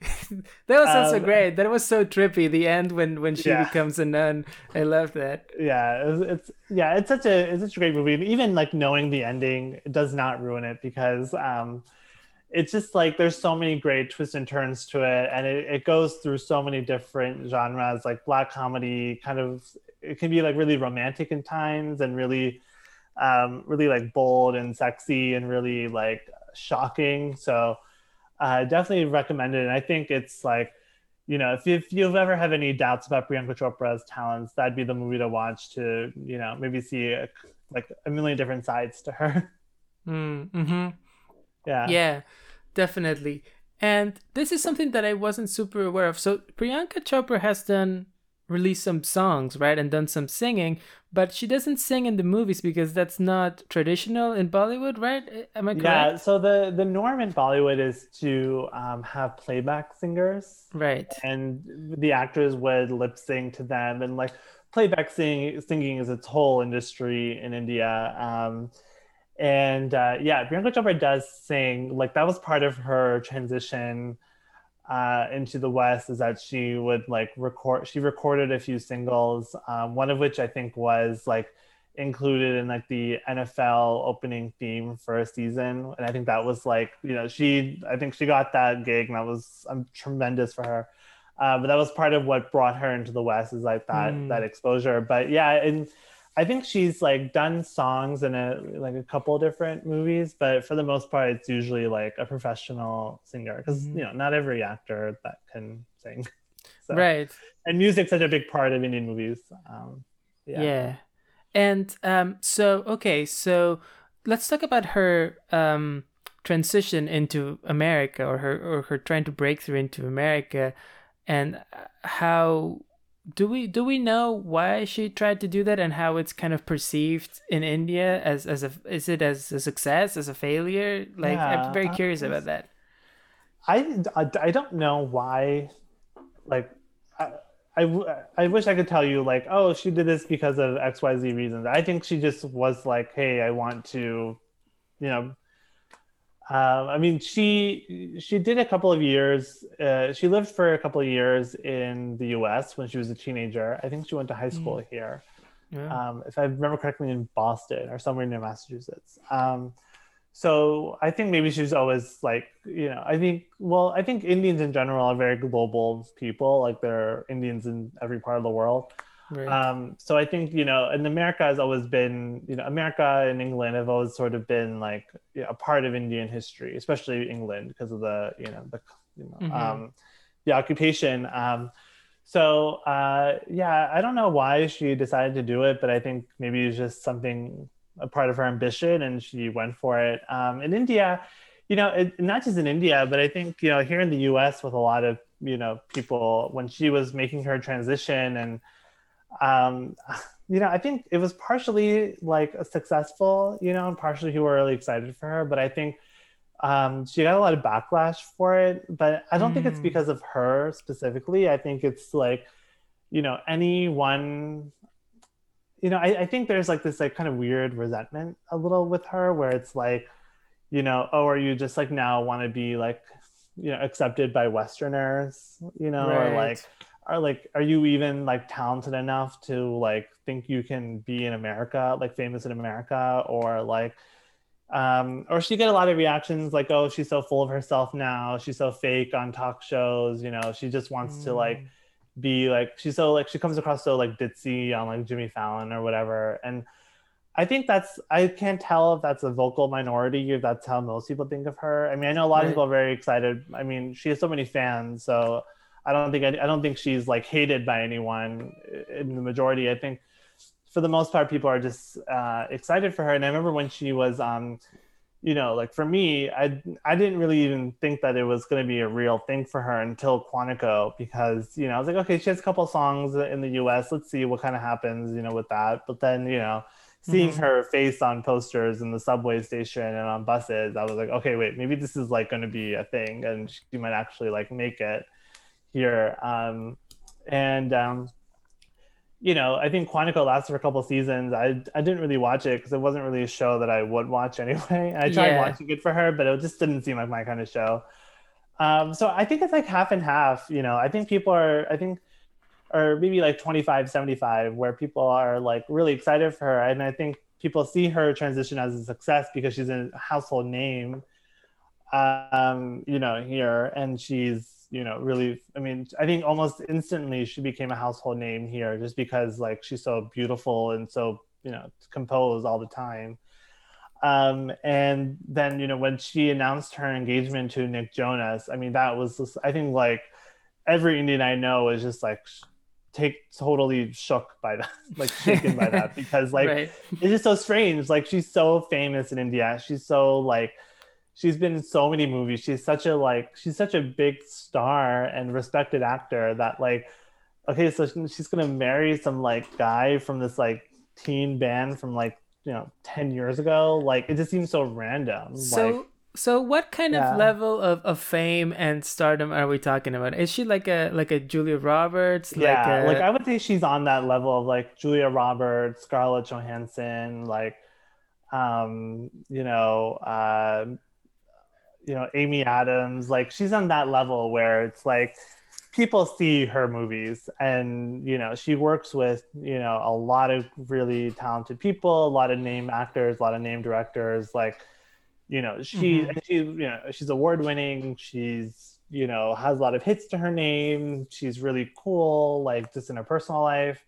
that was also Um, great that was so trippy the end when when she Yeah. becomes a nun i love that yeah, it's, it's yeah, it's such a it's such a great movie. And even like knowing the ending does not ruin it because um, it's just like there's so many great twists and turns to it, and it, it goes through so many different genres, like black comedy, kind of it can be like really romantic in times and really um, really like bold and sexy and really like shocking. So uh, definitely recommend it. And I think it's like you know, if, if you've ever had any doubts about Priyanka Chopra's talents, that'd be the movie to watch to, you know, maybe see a, like a million different sides to her. mm, hmm yeah. yeah definitely and this is something that i wasn't super aware of so priyanka chopra has done released some songs right and done some singing but she doesn't sing in the movies because that's not traditional in bollywood right am i correct Yeah. So the, the norm in Bollywood is to um, have playback singers right and the actors would lip sync to them and like playback sing, singing is its whole industry in India. Um, and uh, yeah, Priyanka Chopra does sing. Like that was part of her transition uh, into the West. Is that she would like record? She recorded a few singles, um, one of which I think was like included in like the NFL opening theme for a season, and I think that was like you know she I think she got that gig, and that was um, tremendous for her. Uh, but that was part of what brought her into the West is like that Mm. that exposure. But yeah, and I think she's like done songs in a like a couple different movies, but for the most part, it's usually like a professional singer because Mhm. you know not every actor that can sing. So- right and music's such a big part of Indian movies. Um, Yeah. yeah. And um so okay, so let's talk about her um transition into America or her or her trying to break through into America and uh, how do we do we know why she tried to do that and how it's kind of perceived in India as as a is it as a success as a failure like I'm very curious about that I, I, I don't know why, like, I I wish I could tell you, like, oh, she did this because of XYZ reasons. I think she just was like, hey, I want to, you know, um, I mean, she she did a couple of years. Uh, she lived for a couple of years in the U.S. when she was a teenager. I think she went to high school here yeah. um, if I remember correctly, in Boston or somewhere near Massachusetts. Um, so I think maybe she's always like, you know, I think, well, I think Indians in general are very global people. Like there are Indians in every part of the world. Right. Um, so I think, you know, and America has always been, you know, America and England have always sort of been like you know, a part of Indian history, especially England because of the, you know, the, you know, Mhm. um, the occupation. Um, so uh, yeah, I don't know why she decided to do it, but I think maybe it's just something a part of her ambition, and she went for it. Um, in India, you know, it, not just in India, but I think you know here in the U.S. with a lot of you know people when she was making her transition and um, you know, I think it was partially like successful, you know, and partially people were really excited for her. But I think um, she got a lot of backlash for it. But I don't think it's Mm. because of her specifically. I think it's like, you know, anyone, you know, I, I think there's like this like kind of weird resentment a little with her where it's like, you know, oh, are you just like now want to be like, you know, accepted by Westerners, you know, or like are like are you even like talented enough to like think you can be in america like famous in america or like um or she get a lot of reactions like oh she's so full of herself now. She's so fake on talk shows you know? She just wants to like be like she's so like she comes across so like ditzy on like jimmy fallon or whatever. And i think that's i can't tell if that's a vocal minority if that's how most people think of her. I mean i know a lot Right. of people are very excited. I mean she has so many fans so I don't think I don't think she's like hated by anyone in the majority. I think for the most part, people are just uh, excited for her. And I remember when she was, um, you know, like for me, I I didn't really even think that it was going to be a real thing for her until Quantico because you know I was like, okay, she has a couple songs in the U.S. Let's see what kind of happens, you know, with that. But then you know, seeing her face on posters in the subway station and on buses, I was like, okay, wait, maybe this is like going to be a thing, and she might actually like make it here. Um, and um, you know, I think Quantico lasted for a couple seasons. I I didn't really watch it because it wasn't really a show that I would watch anyway. I tried Yeah. watching it for her, but it just didn't seem like my kind of show. Um, so I think it's like half and half. You know, I think people are. I think. Or maybe like 25, 75, where people are like really excited for her. And I think people see her transition as a success because she's a household name um, you know, here, and she's, you know, really. I mean, I think almost instantly she became a household name here, just because like she's so beautiful and so, you know, composed all the time. Um, and then, you know, when she announced her engagement to Nick Jonas, I mean, that was, just, I think, like every Indian I know is just like take totally shook by that, like shaken by that, because like right. it's just so strange. Like she's so famous in India. She's so like she's been in so many movies. She's such a like she's such a big star and respected actor that like okay, so she's gonna marry some like guy from this like teen band from like you know 10 years ago. Like it just seems so random. So, like so what kind Yeah. of level of, of fame and stardom are we talking about? Is she like a like a Julia Roberts? yeah, like, like, a, I would say she's on that level of like Julia Roberts, Scarlett Johansson, like um, you know, uh, you know, Amy Adams, like she's on that level where it's like people see her movies and you know, she works with, you know, a lot of really talented people, a lot of name actors, a lot of name directors, like you know, she and she, you know, she's award winning, she's you know, has a lot of hits to her name. She's really cool, like just in her personal life.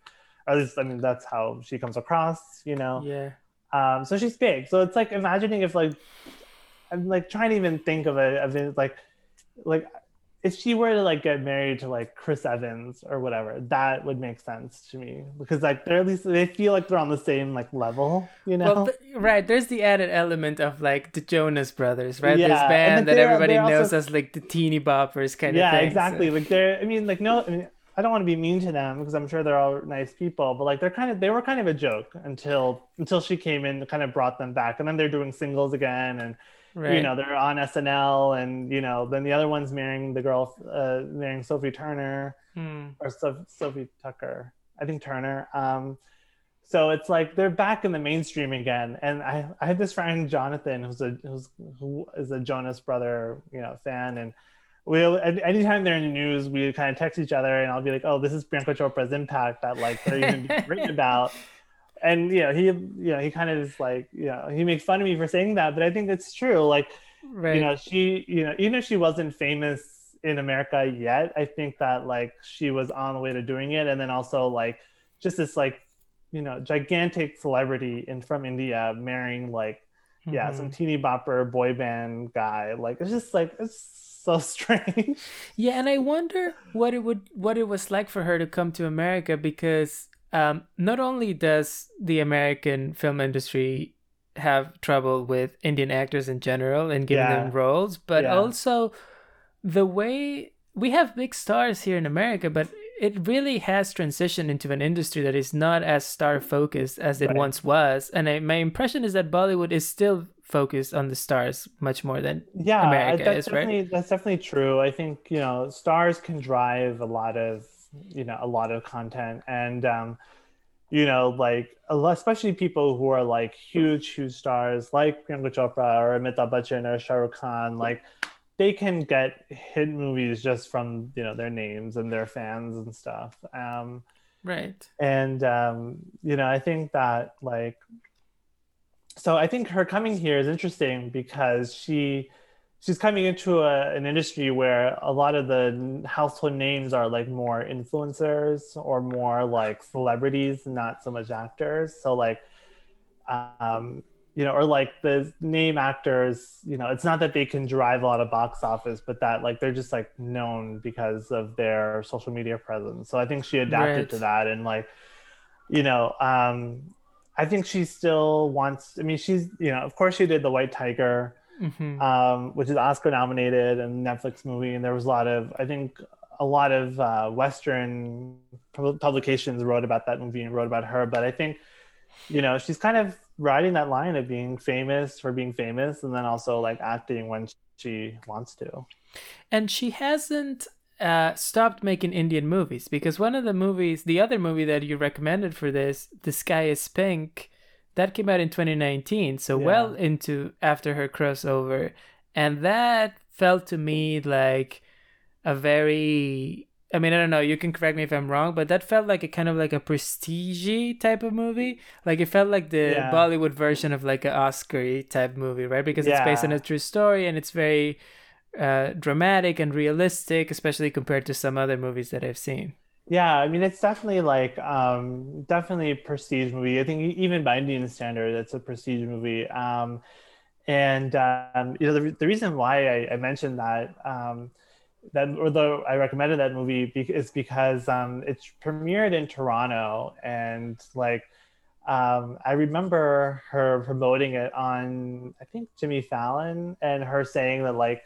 Or at least, I mean, that's how she comes across, you know. yeah. Um, so she's big. So it's like imagining if like I'm like trying to even think of it of it like like if she were to like get married to like Chris Evans or whatever, that would make sense to me because like they're at least they feel like they're on the same like level, you know. Well, th- right. There's the added element of like the Jonas Brothers, right? Yeah, This band that everybody knows also- as like the teeny boppers kind yeah, of thing. Yeah, exactly. So- Like they're, I mean, like no, I mean, I don't want to be mean to them because I'm sure they're all nice people, but like they're kind of, they were kind of a joke until until she came in, and kind of brought them back, and then they're doing singles again, and right. you know they're on SNL, and you know then the other one's marrying the girl, uh, marrying Sophie Turner Hmm. or so- Sophie Tucker, I think Turner. Um, so it's like they're back in the mainstream again. And I, I had this friend Jonathan who's a who's who is a Jonas Brother, you know, fan, and we anytime they're in the news, we kind of text each other, and I'll be like, "Oh, this is Priyanka Chopra's impact that like they're even being written about." And know, he you know he kind of is like you know he makes fun of me for saying that, but I think it's true. Like Right. you know she you know even if she wasn't famous in america yet i think that like she was on the way to doing it and then also like just this like you know gigantic celebrity in from india marrying like yeah Mhm. some teeny bopper boy band guy like it's just like it's so strange Yeah, and I wonder what it would what it was like for her to come to America because um, not only does the American film industry have trouble with Indian actors in general and giving Yeah. them roles, but Yeah. also the way we have big stars here in America, but it really has transitioned into an industry that is not as star focused as it Right. once was. And I, my impression is that Bollywood is still focused on the stars much more than yeah America that's is, right? that's definitely true i think you know stars can drive a lot of you know a lot of content and um you know like especially people who are like huge huge stars like priyanka chopra or amitabh bachchan or shah rukh khan like they can get hit movies just from you know their names and their fans and stuff um right. and um, you know i think that like so i think her coming here is interesting because she she's coming into a, an industry where a lot of the household names are like more influencers or more like celebrities not so much actors so like um you know, or like the name actors, you know, it's not that they can drive a lot of box office, but that like they're just like known because of their social media presence. So I think she adapted Right. to that and like, you know, um, I think she still wants. I mean, she's you know, of course, she did the White Tiger, Mhm. um, which is Oscar nominated and Netflix movie, and there was a lot of I think a lot of uh, Western pub- publications wrote about that movie and wrote about her. But I think you know she's kind of riding that line of being famous for being famous, and then also like acting when she wants to. And she hasn't uh, stopped making Indian movies because one of the movies, the other movie that you recommended for this, The Sky is Pink, that came out in 2019, so Yeah. well into after her crossover. And that felt to me like a very. I mean, I don't know. You can correct me if I'm wrong, but that felt like a kind of like a prestige type of movie. Like it felt like the Yeah. Bollywood version of like an Oscar type movie, right? Because it's based on a true story and it's very uh, dramatic and realistic, especially compared to some other movies that I've seen. Yeah, I mean, it's definitely like um, definitely a prestige movie. I think even by Indian standard, it's a prestige movie. Um, and um, you know, the, the reason why I, I mentioned that um, that or the I recommended that movie be, is because um, it's premiered in Toronto, and like um, I remember her promoting it on I think Jimmy Fallon, and her saying that like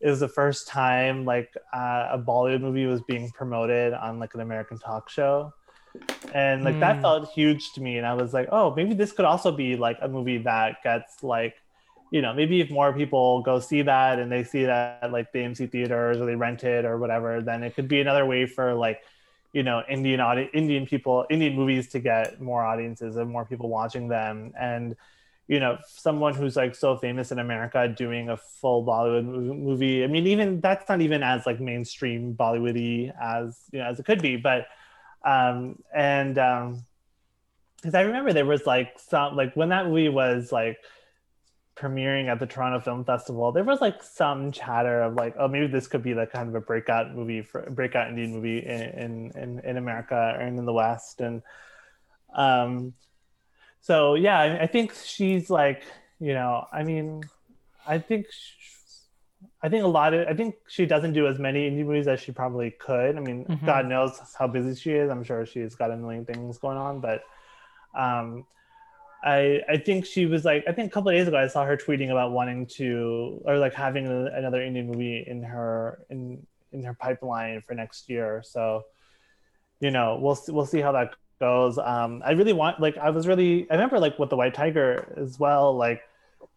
it was the first time like uh, a Bollywood movie was being promoted on like an American talk show. And like that Hmm. felt huge to me. And I was like, oh, maybe this could also be like a movie that gets like, you know, maybe if more people go see that and they see that at, like the AMC theaters or they rent it or whatever, then it could be another way for like, you know, Indian audi- Indian people, Indian movies to get more audiences and more people watching them. And you know, someone who's like so famous in America doing a full Bollywood movie. I mean, even that's not even as like mainstream Bollywoody as you know as it could be, but um and um because I remember there was like some like when that movie was like premiering at the Toronto Film Festival, there was like some chatter of like, oh, maybe this could be like kind of a breakout movie for breakout Indian movie in in in, in America or in the West, and um, so yeah, I, I think she's like, you know, I mean, I think. sh I think a lot of I think she doesn't do as many indie movies as she probably could. I mean, Mhm. God knows how busy she is. I'm sure she's got a million things going on, but um, I I think she was like I think a couple of days ago I saw her tweeting about wanting to or like having a, another Indian movie in her in in her pipeline for next year. So you know we'll we'll see how that goes. Um, I really want like I was really I remember like with the White Tiger as well like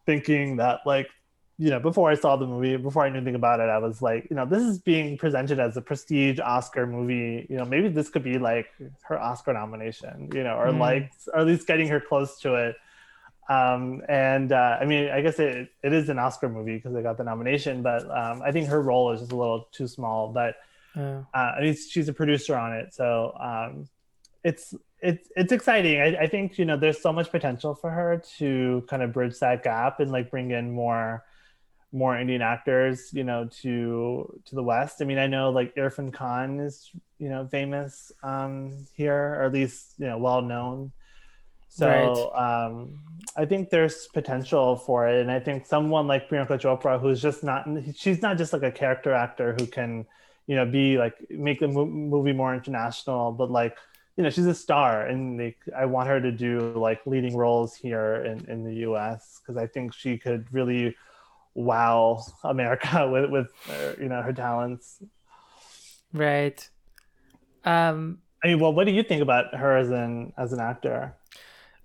thinking that like you know before I saw the movie before I knew anything about it I was like you know this is being presented as a prestige Oscar movie you know maybe this could be like her Oscar nomination you know or Mm. like or at least getting her close to it um and uh, I mean I guess it, it is an Oscar movie because they got the nomination but um, I think her role is just a little too small but Uh, uh, I mean, she's a producer on it, so um, it's it's it's exciting. I, I think you know there's so much potential for her to kind of bridge that gap and like bring in more more Indian actors, you know, to to the West. I mean, I know like Irfan Khan is you know famous um, here, or at least you know well known. So um, I think there's potential for it, and I think someone like Priyanka Chopra, who's just not, she's not just like a character actor who can, you know, be like make the mo- movie more international, but like, you know, she's a star, and like, I want her to do like leading roles here in in the U.S. because I think she could really wow America with with uh, you know her talents. right. Um, I mean, well, what do you think about her as an as an actor?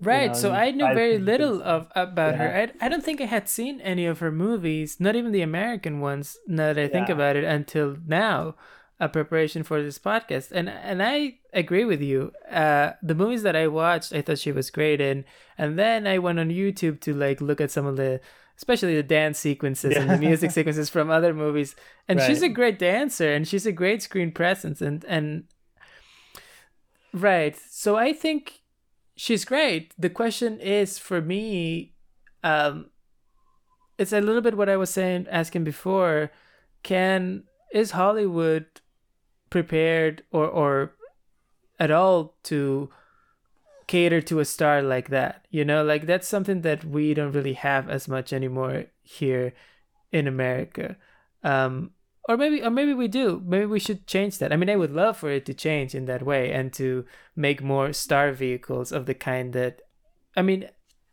Right. know, so I knew I very little of about her. I, I don't think I had seen any of her movies, not even the American ones. Now that I think about it, until now, a preparation for this podcast, and and I agree with you. Uh, the movies that I watched, I thought she was great in, and then I went on YouTube to like look at some of the, especially the dance sequences and the music sequences from other movies, and she's a great dancer, and she's a great screen presence, and and Right. So I think she's great. The question is for me, um, it's a little bit what I was saying, asking before. Can is Hollywood prepared or or at all to cater to a star like that. You know, like that's something that we don't really have as much anymore here in America. Um, or maybe, or maybe we do. Maybe we should change that. I mean, I would love for it to change in that way and to make more star vehicles of the kind that, I mean,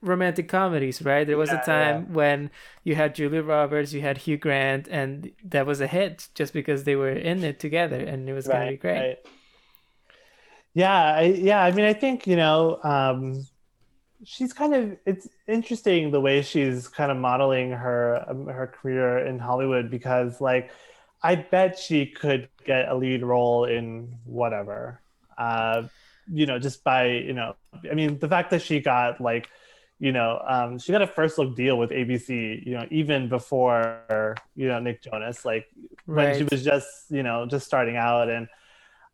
romantic comedies, right? There was Yeah, a time when you had Julia Roberts, you had Hugh Grant, and that was a hit just because they were in it together, and it was gonna be great. Yeah, I, yeah. I mean, I think you know, um, she's kind of. It's interesting the way she's kind of modeling her um, her career in Hollywood because, like, I bet she could get a lead role in whatever. Uh, you know, just by you know, I mean, the fact that she got like, you know, um, she got a first look deal with ABC. You know, even before you know Nick Jonas, like when she was just you know just starting out and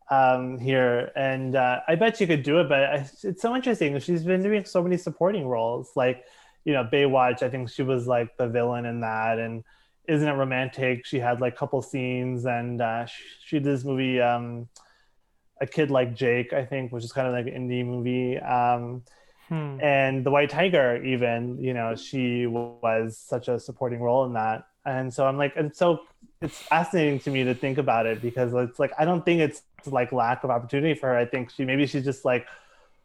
um here. And uh, i bet she could do it but I, it's so interesting she's been doing so many supporting roles. Like you know baywatch i think she was like the villain in that. And isn't it romantic? She had like a couple scenes and uh she, she did this movie um a kid like jake i think which is kind of like an indie movie. Um Hmm. and the white tiger even you know she was such a supporting role in that. And so i'm like it's so it's fascinating to me to think about it because it's like i don't think it's like lack of opportunity for her. I think she maybe she just like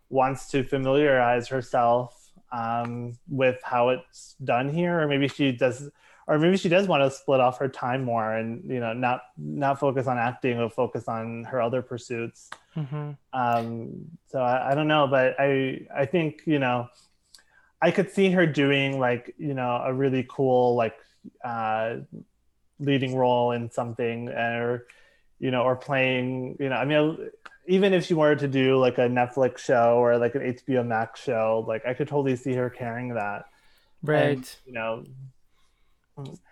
wants to familiarize herself um, with how it's done here or maybe she does or maybe she does want to split off her time more and you know not not focus on acting or focus on her other pursuits Mhm. um so I, I don't know but i i think you know i could see her doing like you know a really cool like uh leading role in something or you know or playing you know i mean even if she wanted to do like a netflix show or like an hbo max show like i could totally see her carrying that Right. and, you know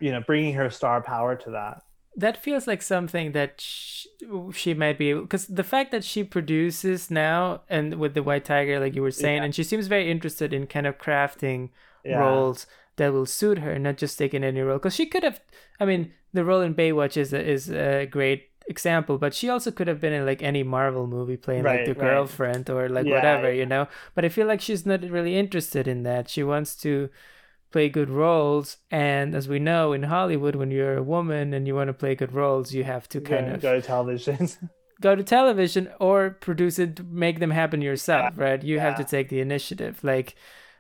you know bringing her star power to that that feels like something that sh- she might be because the fact that she produces now and with the white tiger like you were saying Yeah. and she seems very interested in kind of crafting Yeah. roles that will suit her not just taking any role because she could have i mean the role in baywatch is a, is a great example but she also could have been in like any marvel movie playing like Right, the right. girlfriend or like Yeah, whatever you know but i feel like she's not really interested in that she wants to play good roles and as we know in hollywood when you're a woman and you want to play good roles you have to kind go, of go to television go to television or produce it make them happen yourself right you have to take the initiative like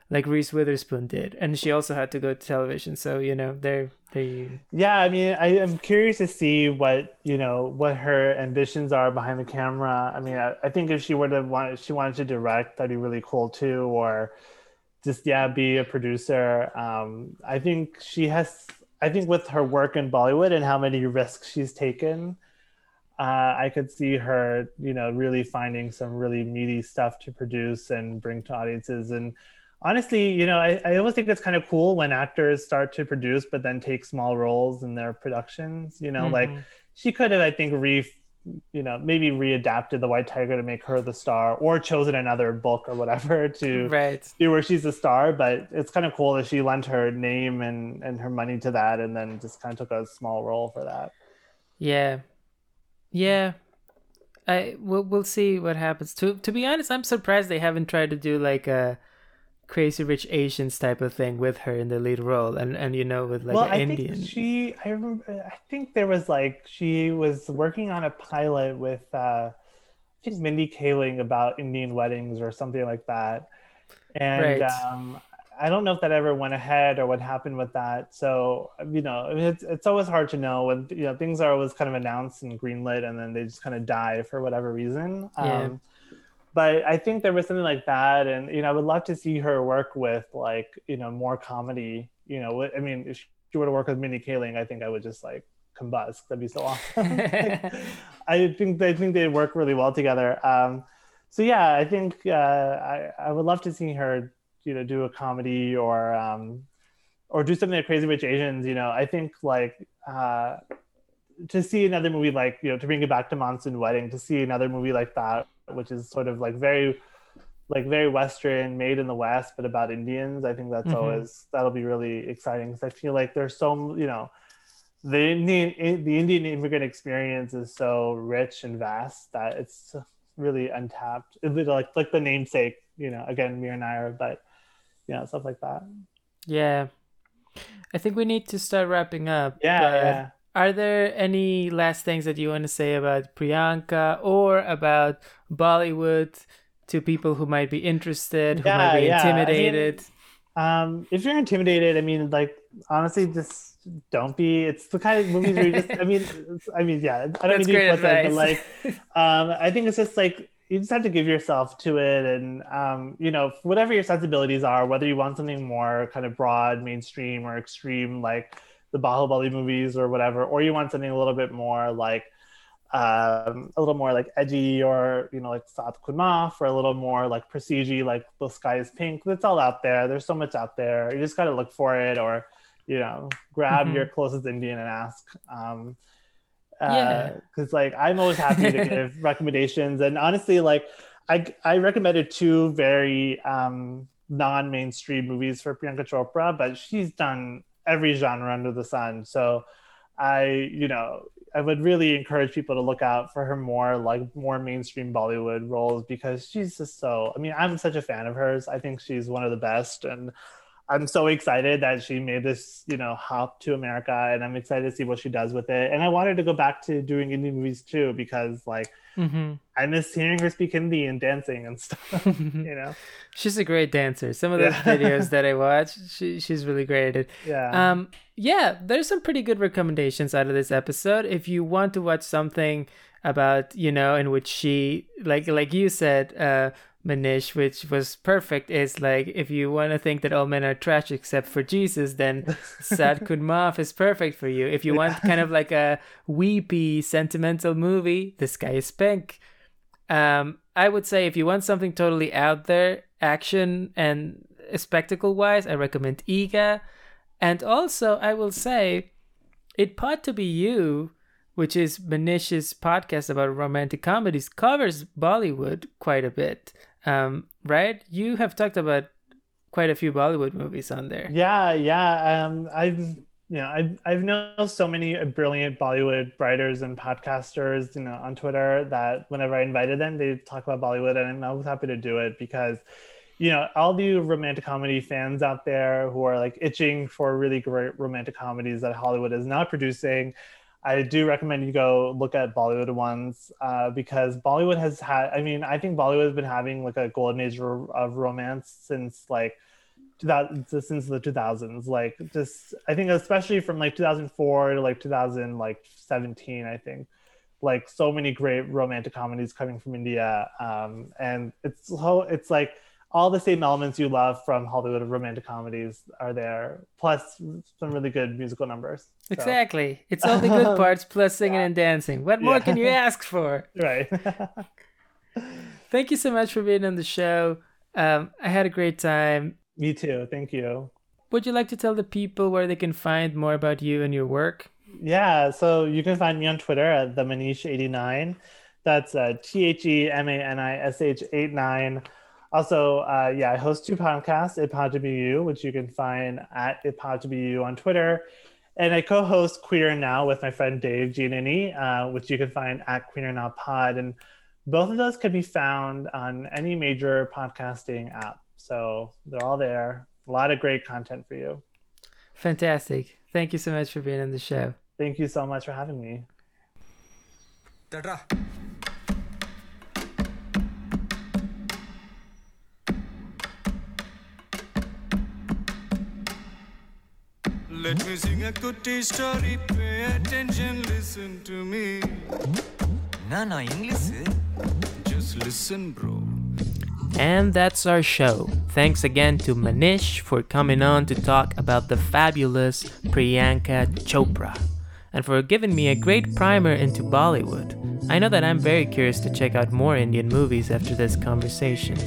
like reese witherspoon did and she also had to go to television so you know they're they Yeah, I mean, I am curious to see what you know what her ambitions are behind the camera. I mean, I, I think if she were to want, she wanted to direct, that'd be really cool too. Or just yeah, be a producer. Um, I think she has. I think with her work in Bollywood and how many risks she's taken, uh, I could see her, you know, really finding some really meaty stuff to produce and bring to audiences. And honestly, you know, I, I always think it's kind of cool when actors start to produce but then take small roles in their productions. You know, like Mhm. she could have, I think, re, you know, maybe readapted the White Tiger to make her the star, or chosen another book or whatever to right do where she's a star. But it's kind of cool that she lent her name and and her money to that, and then just kind of took a small role for that. yeah yeah i we'll, we'll see what happens to to be honest i'm surprised they haven't tried to do like a crazy rich asians type of thing with her in the lead role and and you know with like well, indian think she, I remember, I think there was like she was working on a pilot with, uh, I think Mindy Kaling about Indian weddings or something like that, and Right. um, I don't know if that ever went ahead or what happened with that. So you know, I mean, it's it's always hard to know when you know things are always kind of announced and greenlit and then they just kind of die for whatever reason. Yeah. Um, but I think there was something like that, and you know, I would love to see her work with like you know more comedy. You know, I mean, if she were to work with Mindy Kaling, I think I would just like combust. That'd be so awesome. Like, I think I think they'd work really well together. Um, so yeah, I think uh, I I would love to see her you know do a comedy or um, or do something like Crazy Rich Asians. You know, I think like. Uh, to see another movie like you know to bring it back to monsoon wedding to see another movie like that which is sort of like very like very western made in the west but about indians i think that's Mhm. always that'll be really exciting because i feel like there's so you know the indian the indian immigrant experience is so rich and vast that it's really untapped like like the namesake you know, again, Mira Nair, but you know, stuff like that. Yeah. I think we need to start wrapping up. Yeah, yeah. Are there any last things that you want to say about Priyanka or about Bollywood to people who might be interested, who might Yeah, be yeah. I mean, intimidated? Um, if you're intimidated, I mean, like honestly, just don't be. It's the kind of movies where you just. I mean, I mean, yeah. I don't That's mean to put that, but like, um, I think it's just like you just have to give yourself to it, and um, you know, whatever your sensibilities are, whether you want something more kind of broad, mainstream, or extreme, like the Bahubali movies or whatever, or you want something a little bit more like um, a little more like edgy or you know like Saat Khoon Maaf or a little more like prestige like the sky is pink. It's all out there. There's so much out there. You just got to look for it or you know grab Mhm. your closest Indian and ask. Um Yeah. because like I'm always happy to give recommendations. And honestly like I I recommended two very um non-mainstream movies for Priyanka Chopra but she's done every genre under the sun so I, you know, I would really encourage people to look out for her more like more mainstream Bollywood roles because she's just so. I mean, I'm such a fan of hers. I think she's one of the best, and I'm so excited that she made this, you know, hop to America, and I'm excited to see what she does with it. And I wanted to go back to doing indie movies too because, like, hmm I miss hearing her speak Hindi and dancing and stuff. you know, She's a great dancer. Some of those Yeah. videos that I watch, she, she's really great at it. yeah. Um, yeah, there's some pretty good recommendations out of this episode. If you want to watch something about, you know, in which she, like, like you said, uh, Manish, which was perfect, is like if you want to think that all men are trash except for Jesus, then Saat Khoon Maaf is perfect for you. If you want kind of like a weepy, sentimental movie, This Sky is Pink. Um, I would say if you want something totally out there, action and spectacle wise, I recommend Eega. And also, I will say, It Pod to Be You, which is Manish's podcast about romantic comedies, covers Bollywood quite a bit. Um, right? You have talked about quite a few Bollywood movies on there. Yeah, yeah. Um, I've you know I've I've known so many brilliant Bollywood writers and podcasters, you know, on Twitter that whenever I invited them, they talk about Bollywood, and I'm always happy to do it because, you know, all the romantic comedy fans out there who are like itching for really great romantic comedies that Hollywood is not producing. I do recommend you go look at Bollywood ones uh, because Bollywood has had. I mean, I think Bollywood has been having like a golden age of romance since like 2000 since the 2000s like just i think especially from like 2004 to like 2017 i think like so many great romantic comedies coming from india um and it's so it's like all the same elements you love from hollywood romantic comedies are there plus some really good musical numbers So, Exactly. It's all the good parts plus singing and dancing. What more Yeah. can you ask for? right Thank you so much for being on the show. Um, I had a great time. me too thank you Would you like to tell the people where they can find more about you and your work? Yeah, so you can find me on Twitter at the Manish89. That's uh, T H E M A N I S H 89. Also, uh, yeah, I host two podcasts, It Pod to Be You, which you can find at It Pod to Be You on Twitter. And I co host Queer Now with my friend Dave Giannini, uh, which you can find at Queer Now Pod. And both of those can be found on any major podcasting app. So they're all there. A lot of great content for you. Fantastic. Thank you so much for being on the show. Thank you so much for having me. Tatra. Let me sing a goody story. Pay attention, listen to me. Na na English. Eh? Just listen, bro. And that's our show. Thanks again to Manish for coming on to talk about the fabulous Priyanka Chopra and for giving me a great primer into Bollywood. I know that I'm very curious to check out more Indian movies after this conversation.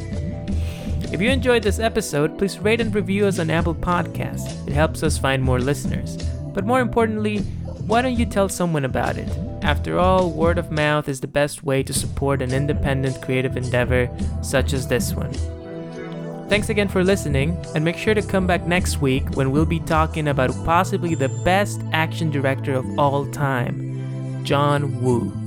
If you enjoyed this episode, please rate and review us on Apple Podcasts. It helps us find more listeners. But more importantly, why don't you tell someone about it? After all, word of mouth is the best way to support an independent creative endeavor such as this one. Thanks again for listening, and make sure to come back next week when we'll be talking about possibly the best action director of all time, John Woo.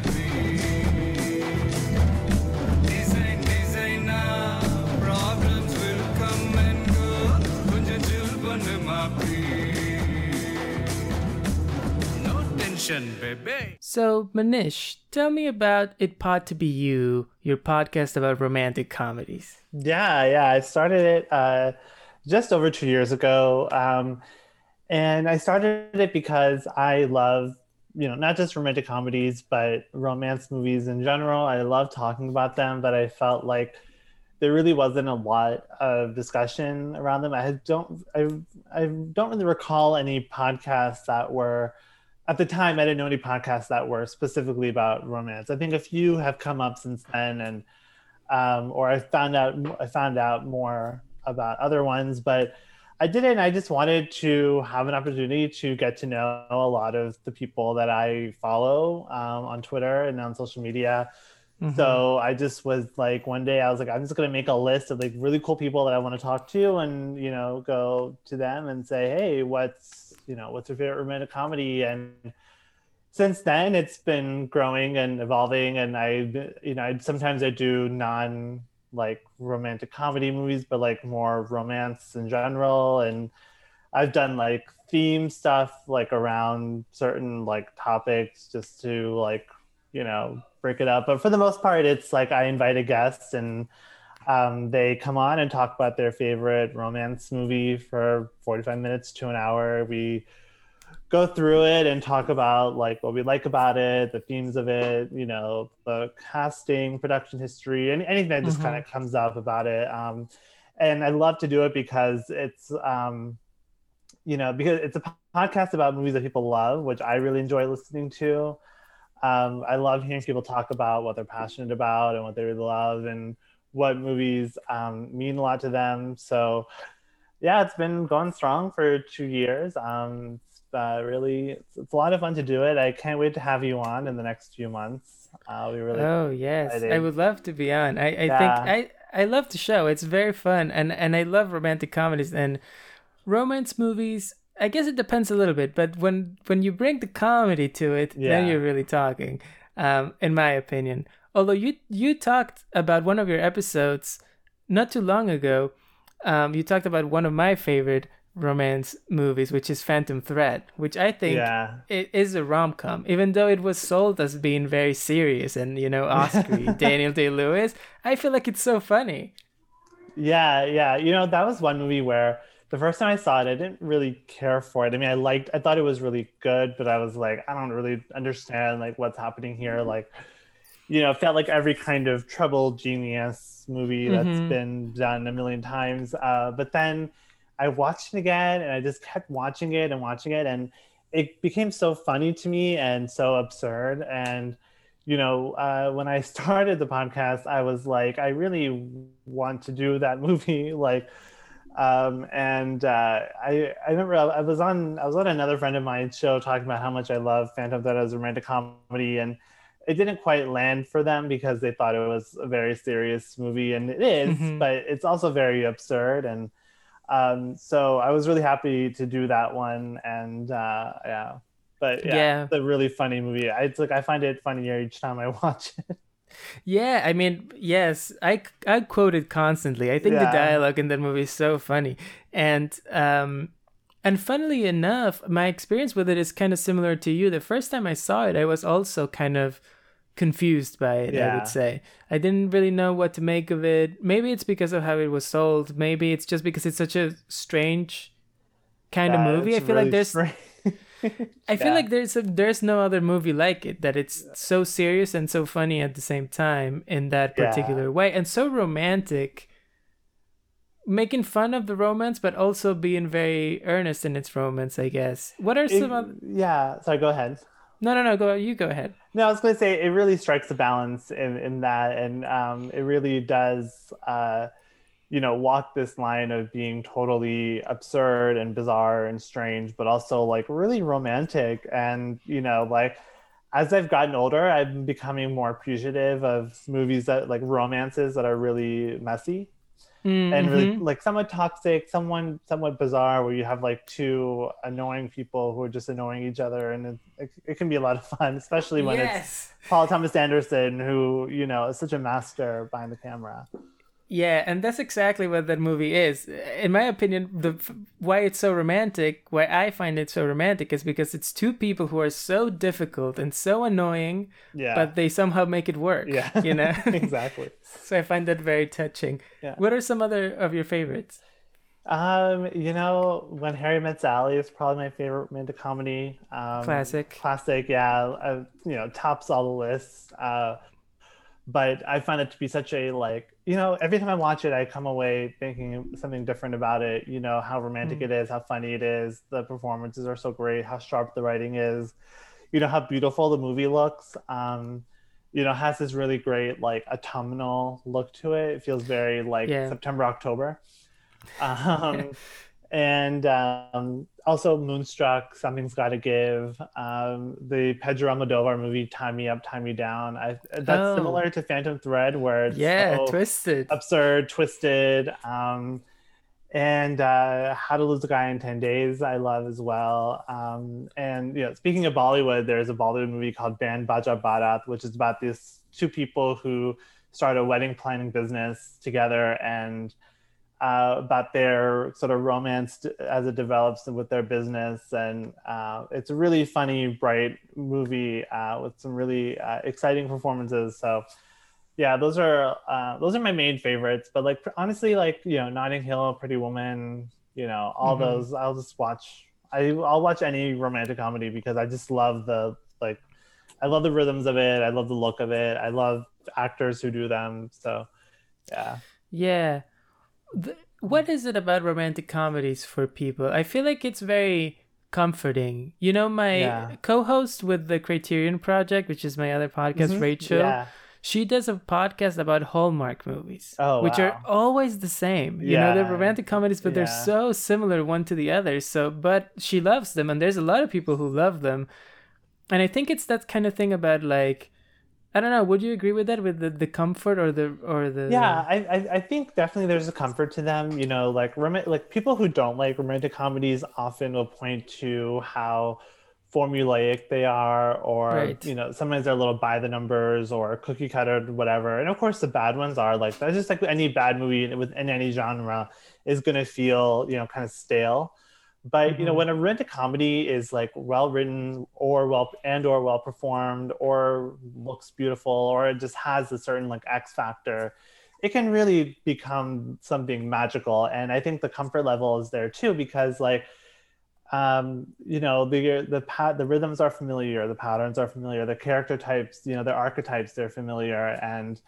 So, Manish, tell me about It Pod to Be You, your podcast about romantic comedies. Yeah, yeah. I started it uh, just over two years ago. Um, and I started it because I love, you know, not just romantic comedies, but romance movies in general. I love talking about them, but I felt like there really wasn't a lot of discussion around them. I don't, I, I don't really recall any podcasts that were, at the time, I didn't know any podcasts that were specifically about romance. I think a few have come up since then, and um, or I found out I found out more about other ones, but I didn't. I just wanted to have an opportunity to get to know a lot of the people that I follow um, on Twitter and on social media. Mm-hmm. So I just was like, one day I was like, I'm just gonna make a list of like really cool people that I want to talk to, and you know, go to them and say, hey, what's you know, what's your favorite romantic comedy? And since then, it's been growing and evolving, and I, you know, I, sometimes I do non like romantic comedy movies, but like more romance in general, and I've done like theme stuff like around certain like topics just to like you know break it up but for the most part it's like i invite a guest and um, they come on and talk about their favorite romance movie for 45 minutes to an hour we go through it and talk about like what we like about it the themes of it you know the casting production history and anything that just Mhm. kind of comes up about it um, and i love to do it because it's um, you know, because it's a podcast about movies that people love, which I really enjoy listening to. Um, I love hearing people talk about what they're passionate about and what they really love and what movies um, mean a lot to them. So, yeah, it's been going strong for two years. Um, it's uh, really, it's, it's a lot of fun to do it. I can't wait to have you on in the next few months. Uh, we really, Oh yes, I would love to be on. I, I Yeah. think I I love the show. It's very fun, and and I love romantic comedies and romance movies. I guess it depends a little bit, but when when you bring the comedy to it, then you're really talking. Um, in my opinion. Although you you talked about one of your episodes not too long ago. Um, you talked about one of my favorite romance movies, which is Phantom Thread, which I think yeah. it is a rom com, even though it was sold as being very serious and you know Oscar Daniel Day Lewis. I feel like it's so funny. Yeah, yeah. You know, that was one movie where the first time I saw it, I didn't really care for it. I mean, I liked, I thought it was really good, but I was like, I don't really understand like what's happening here. Like, you know, it felt like every kind of trouble genius movie that's Mhm. been done a million times. Uh, but then I watched it again, and I just kept watching it and watching it, and it became so funny to me and so absurd. And you know, uh, when I started the podcast, I was like, I really want to do that movie, like. Um, and uh, I I remember I was on I was on another friend of mine's show talking about how much I love Phantom Thread as a romantic comedy, and it didn't quite land for them because they thought it was a very serious movie, and it is, Mhm. but it's also very absurd. And um, so I was really happy to do that one, and uh, yeah, but yeah, Yeah. it's a really funny movie. I, it's like I find it funnier each time I watch it. Yeah, I mean, yes, I I quote it constantly. I think the dialogue in that movie is so funny, and um, and funnily enough, my experience with it is kind of similar to you. The first time I saw it, I was also kind of confused by it. I would say I didn't really know what to make of it. Maybe it's because of how it was sold. Maybe it's just because it's such a strange kind Yeah, of movie. I feel like really there's strange. I feel Yeah. like there's a, there's no other movie like it that it's so serious and so funny at the same time in that Yeah. particular way and so romantic making fun of the romance but also being very earnest in its romance I guess. What are It- some other yeah, sorry, go ahead. No, no, no. Go. You go ahead. No, I was going to say it really strikes a balance in, in that, and um, it really does, uh, you know, walk this line of being totally absurd and bizarre and strange, but also like really romantic. And you know, like as I've gotten older, I'm becoming more appreciative of movies that like romances that are really messy and really Mhm. like somewhat toxic, someone somewhat bizarre, where you have like two annoying people who are just annoying each other, and it, it, it can be a lot of fun, especially when it's. Paul Thomas Anderson, who you know is such a master behind the camera. Yeah, and that's exactly what that movie is. In my opinion, the why it's so romantic, why I find it so romantic, is because it's two people who are so difficult and so annoying, Yeah, but they somehow make it work. yeah, you know. exactly. so I find that very touching. Yeah. What are some other of your favorites? Um, you know, when Harry Met Sally is probably my favorite romantic comedy. Um, Classic. Classic, yeah. Uh, you know, tops all the lists. Uh, but I find it to be such a like, you know, every time I watch it, I come away thinking something different about it. You know, how romantic Mm. it is, how funny it is, the performances are so great, how sharp the writing is. You know, how beautiful the movie looks. Um, you know, has this really great like autumnal look to it. It feels very like Yeah. September, October. Um, and um, also Moonstruck, Something's Gotta Give. Um, the Pedro Almodovar movie, Tie Me Up, Tie Me Down. I, that's Oh. similar to Phantom Thread, where it's Yeah, so Twisted. absurd, twisted. Um, and uh, How to Lose a Guy in 10 Days, I love as well. Um, and, you know, speaking of Bollywood, there's a Bollywood movie called Band Baaja Baaraat, which is about these two people who start a wedding planning business together and uh, about their sort of romance as it develops with their business. And uh, it's a really funny, bright movie uh, with some really uh, exciting performances. So, yeah, those are uh, those are my main favorites. But like honestly, like you know, Notting Hill, Pretty Woman, you know, all Mhm. those. I'll just watch. I I'll watch any romantic comedy because I just love the like. I love the rhythms of it. I love the look of it. I love actors who do them. So, yeah. Yeah. The, what is it about romantic comedies for people? I feel like it's very comforting. You know, my Yeah. co-host with the Criterion Project, which is my other podcast, Mhm. Rachel. Yeah. She does a podcast about Hallmark movies, Oh, which are always the same. You know, they're romantic comedies, but they're so similar one to the other. So, but she loves them, and there's a lot of people who love them. And I think it's that kind of thing about like, I don't know. Would you agree with that? With the, the comfort or the or the yeah I, I i think definitely there's a comfort to them you know like rom- like people who don't like romantic comedies often will point to how formulaic they are or Right. you know sometimes they're a little by the numbers or cookie cutter whatever and of course the bad ones are like that's just like any bad movie within any genre is going to feel you know kind of stale but you know Mhm. when a romantic comedy is like well written or well and or well performed or looks beautiful or it just has a certain like x factor it can really become something magical and i think the comfort level is there too because like um you know the the pat the rhythms are familiar the patterns are familiar the character types you know the archetypes they're familiar and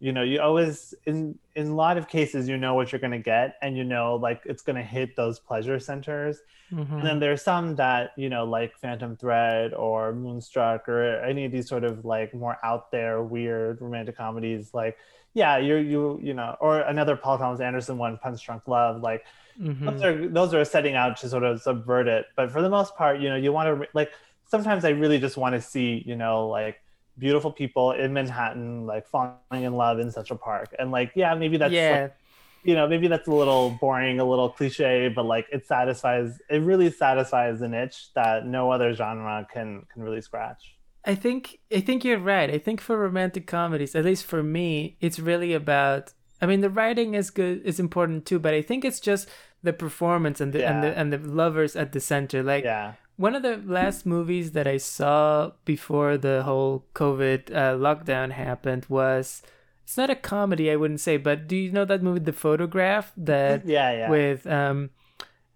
you know you always in in a lot of cases you know what you're going to get and you know like it's going to hit those pleasure centers Mhm. and then there's some that you know like phantom thread or moonstruck or any of these sort of like more out there weird romantic comedies like yeah you're you you know or another paul thomas anderson one punch drunk love like Mhm. those are those are setting out to sort of subvert it but for the most part you know you want to like sometimes i really just want to see you know like beautiful people in manhattan like falling in love in central park and like yeah maybe that's yeah. like, you know maybe that's a little boring a little cliche but like it satisfies it really satisfies the niche that no other genre can can really scratch I think I think you're right. I think for romantic comedies, at least for me, it's really about. I mean, the writing is good, is important too, but I think it's just the performance and the and the and the lovers at the center. Like yeah one of the last movies that I saw before the whole COVID uh, lockdown happened was. It's not a comedy, I wouldn't say, but do you know that movie, The Photograph, that yeah yeah with um,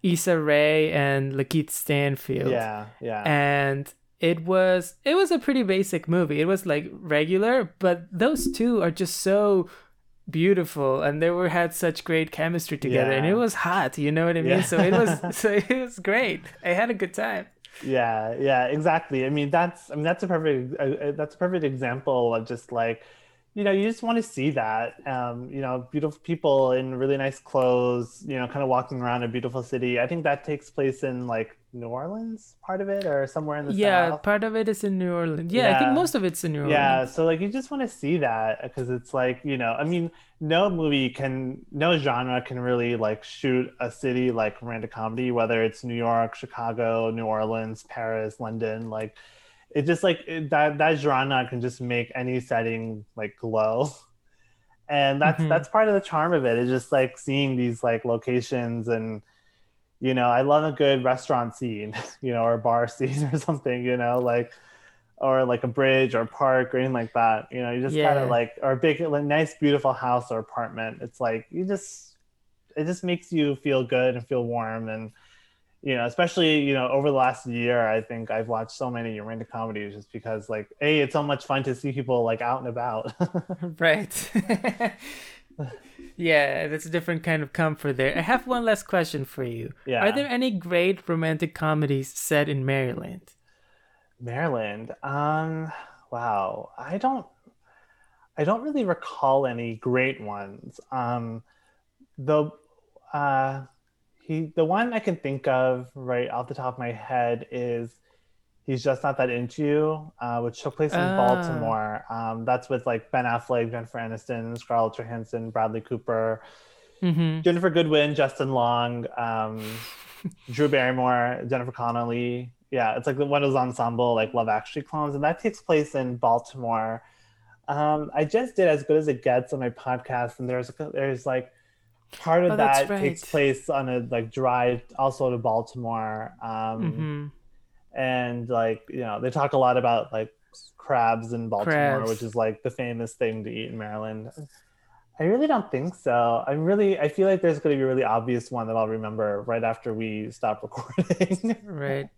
Issa Rae and Lakeith Stanfield? yeah yeah and it was it was a pretty basic movie it was like regular but those two are just so beautiful and they were had such great chemistry together and it was hot you know what i mean? Yeah. so it was so it was great. I had a good time. Yeah yeah exactly. I mean that's i mean that's a perfect uh, uh, that's a perfect example of just like you know you just want to see that um you know beautiful people in really nice clothes you know kind of walking around a beautiful city i think that takes place in like new orleans part of it or somewhere in the yeah, south part of it is in New Orleans. Yeah, I think most of it's in New Orleans. yeah so like you just want to see that because it's like you know i mean no movie can no genre can really like shoot a city like romantic comedy whether it's new york chicago new orleans paris london like it just like it, that that genre can just make any setting like glow. And that's Mhm. that's part of the charm of it. It's just like seeing these like locations and you know i love a good restaurant scene you know or bar scene or something you know like or like a bridge or park or anything like that. You know you just kind of like or a big like, nice beautiful house or apartment. It's like you just it just makes you feel good and feel warm and you know especially you know over the last year i think i've watched so many romantic comedies just because like a it's so much fun to see people like out and about Right. yeah, that's a different kind of comfort there. I have one last question for you. Yeah. Are there any great romantic comedies set in Maryland? Maryland. Um, wow. I don't I don't really recall any great ones. Um the uh he the one I can think of right off the top of my head is He's Just Not That Into You, uh, which took place in Ah. Baltimore. Um, that's with like Ben Affleck, Jennifer Aniston, Scarlett Johansson, Bradley Cooper, Mm-hmm. Ginnifer Goodwin, Justin Long, um, Drew Barrymore, Jennifer Connelly. Yeah, it's like the one of those ensemble like Love Actually clones, and that takes place in Baltimore. Um, I just did as good as it gets on my podcast, and there's there's like part of Oh, that takes place on a like drive also to Baltimore. Um, Mm-hmm. and like you know they talk a lot about like crabs in baltimore Crabs. which is like the famous thing to eat in maryland i really don't think so I'm really i feel like there's going to be a really obvious one that i'll remember right after we stop recording Right.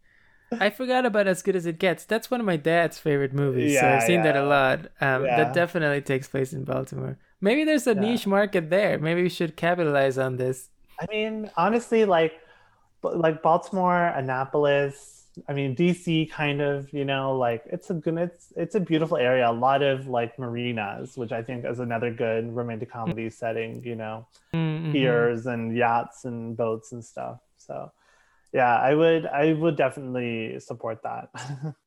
I forgot about As Good as It Gets. That's one of my dad's favorite movies. so Yeah, I've seen that a lot. Um, Yeah. That definitely takes place in Baltimore. Maybe there's a Yeah. niche market there. Maybe we should capitalize on this. i mean honestly like like baltimore annapolis i mean dc kind of you know like it's a good it's it's a beautiful area a lot of like marinas which i think is another good romantic comedy setting you know Mhm. piers and yachts and boats and stuff. So yeah, I would I would definitely support that.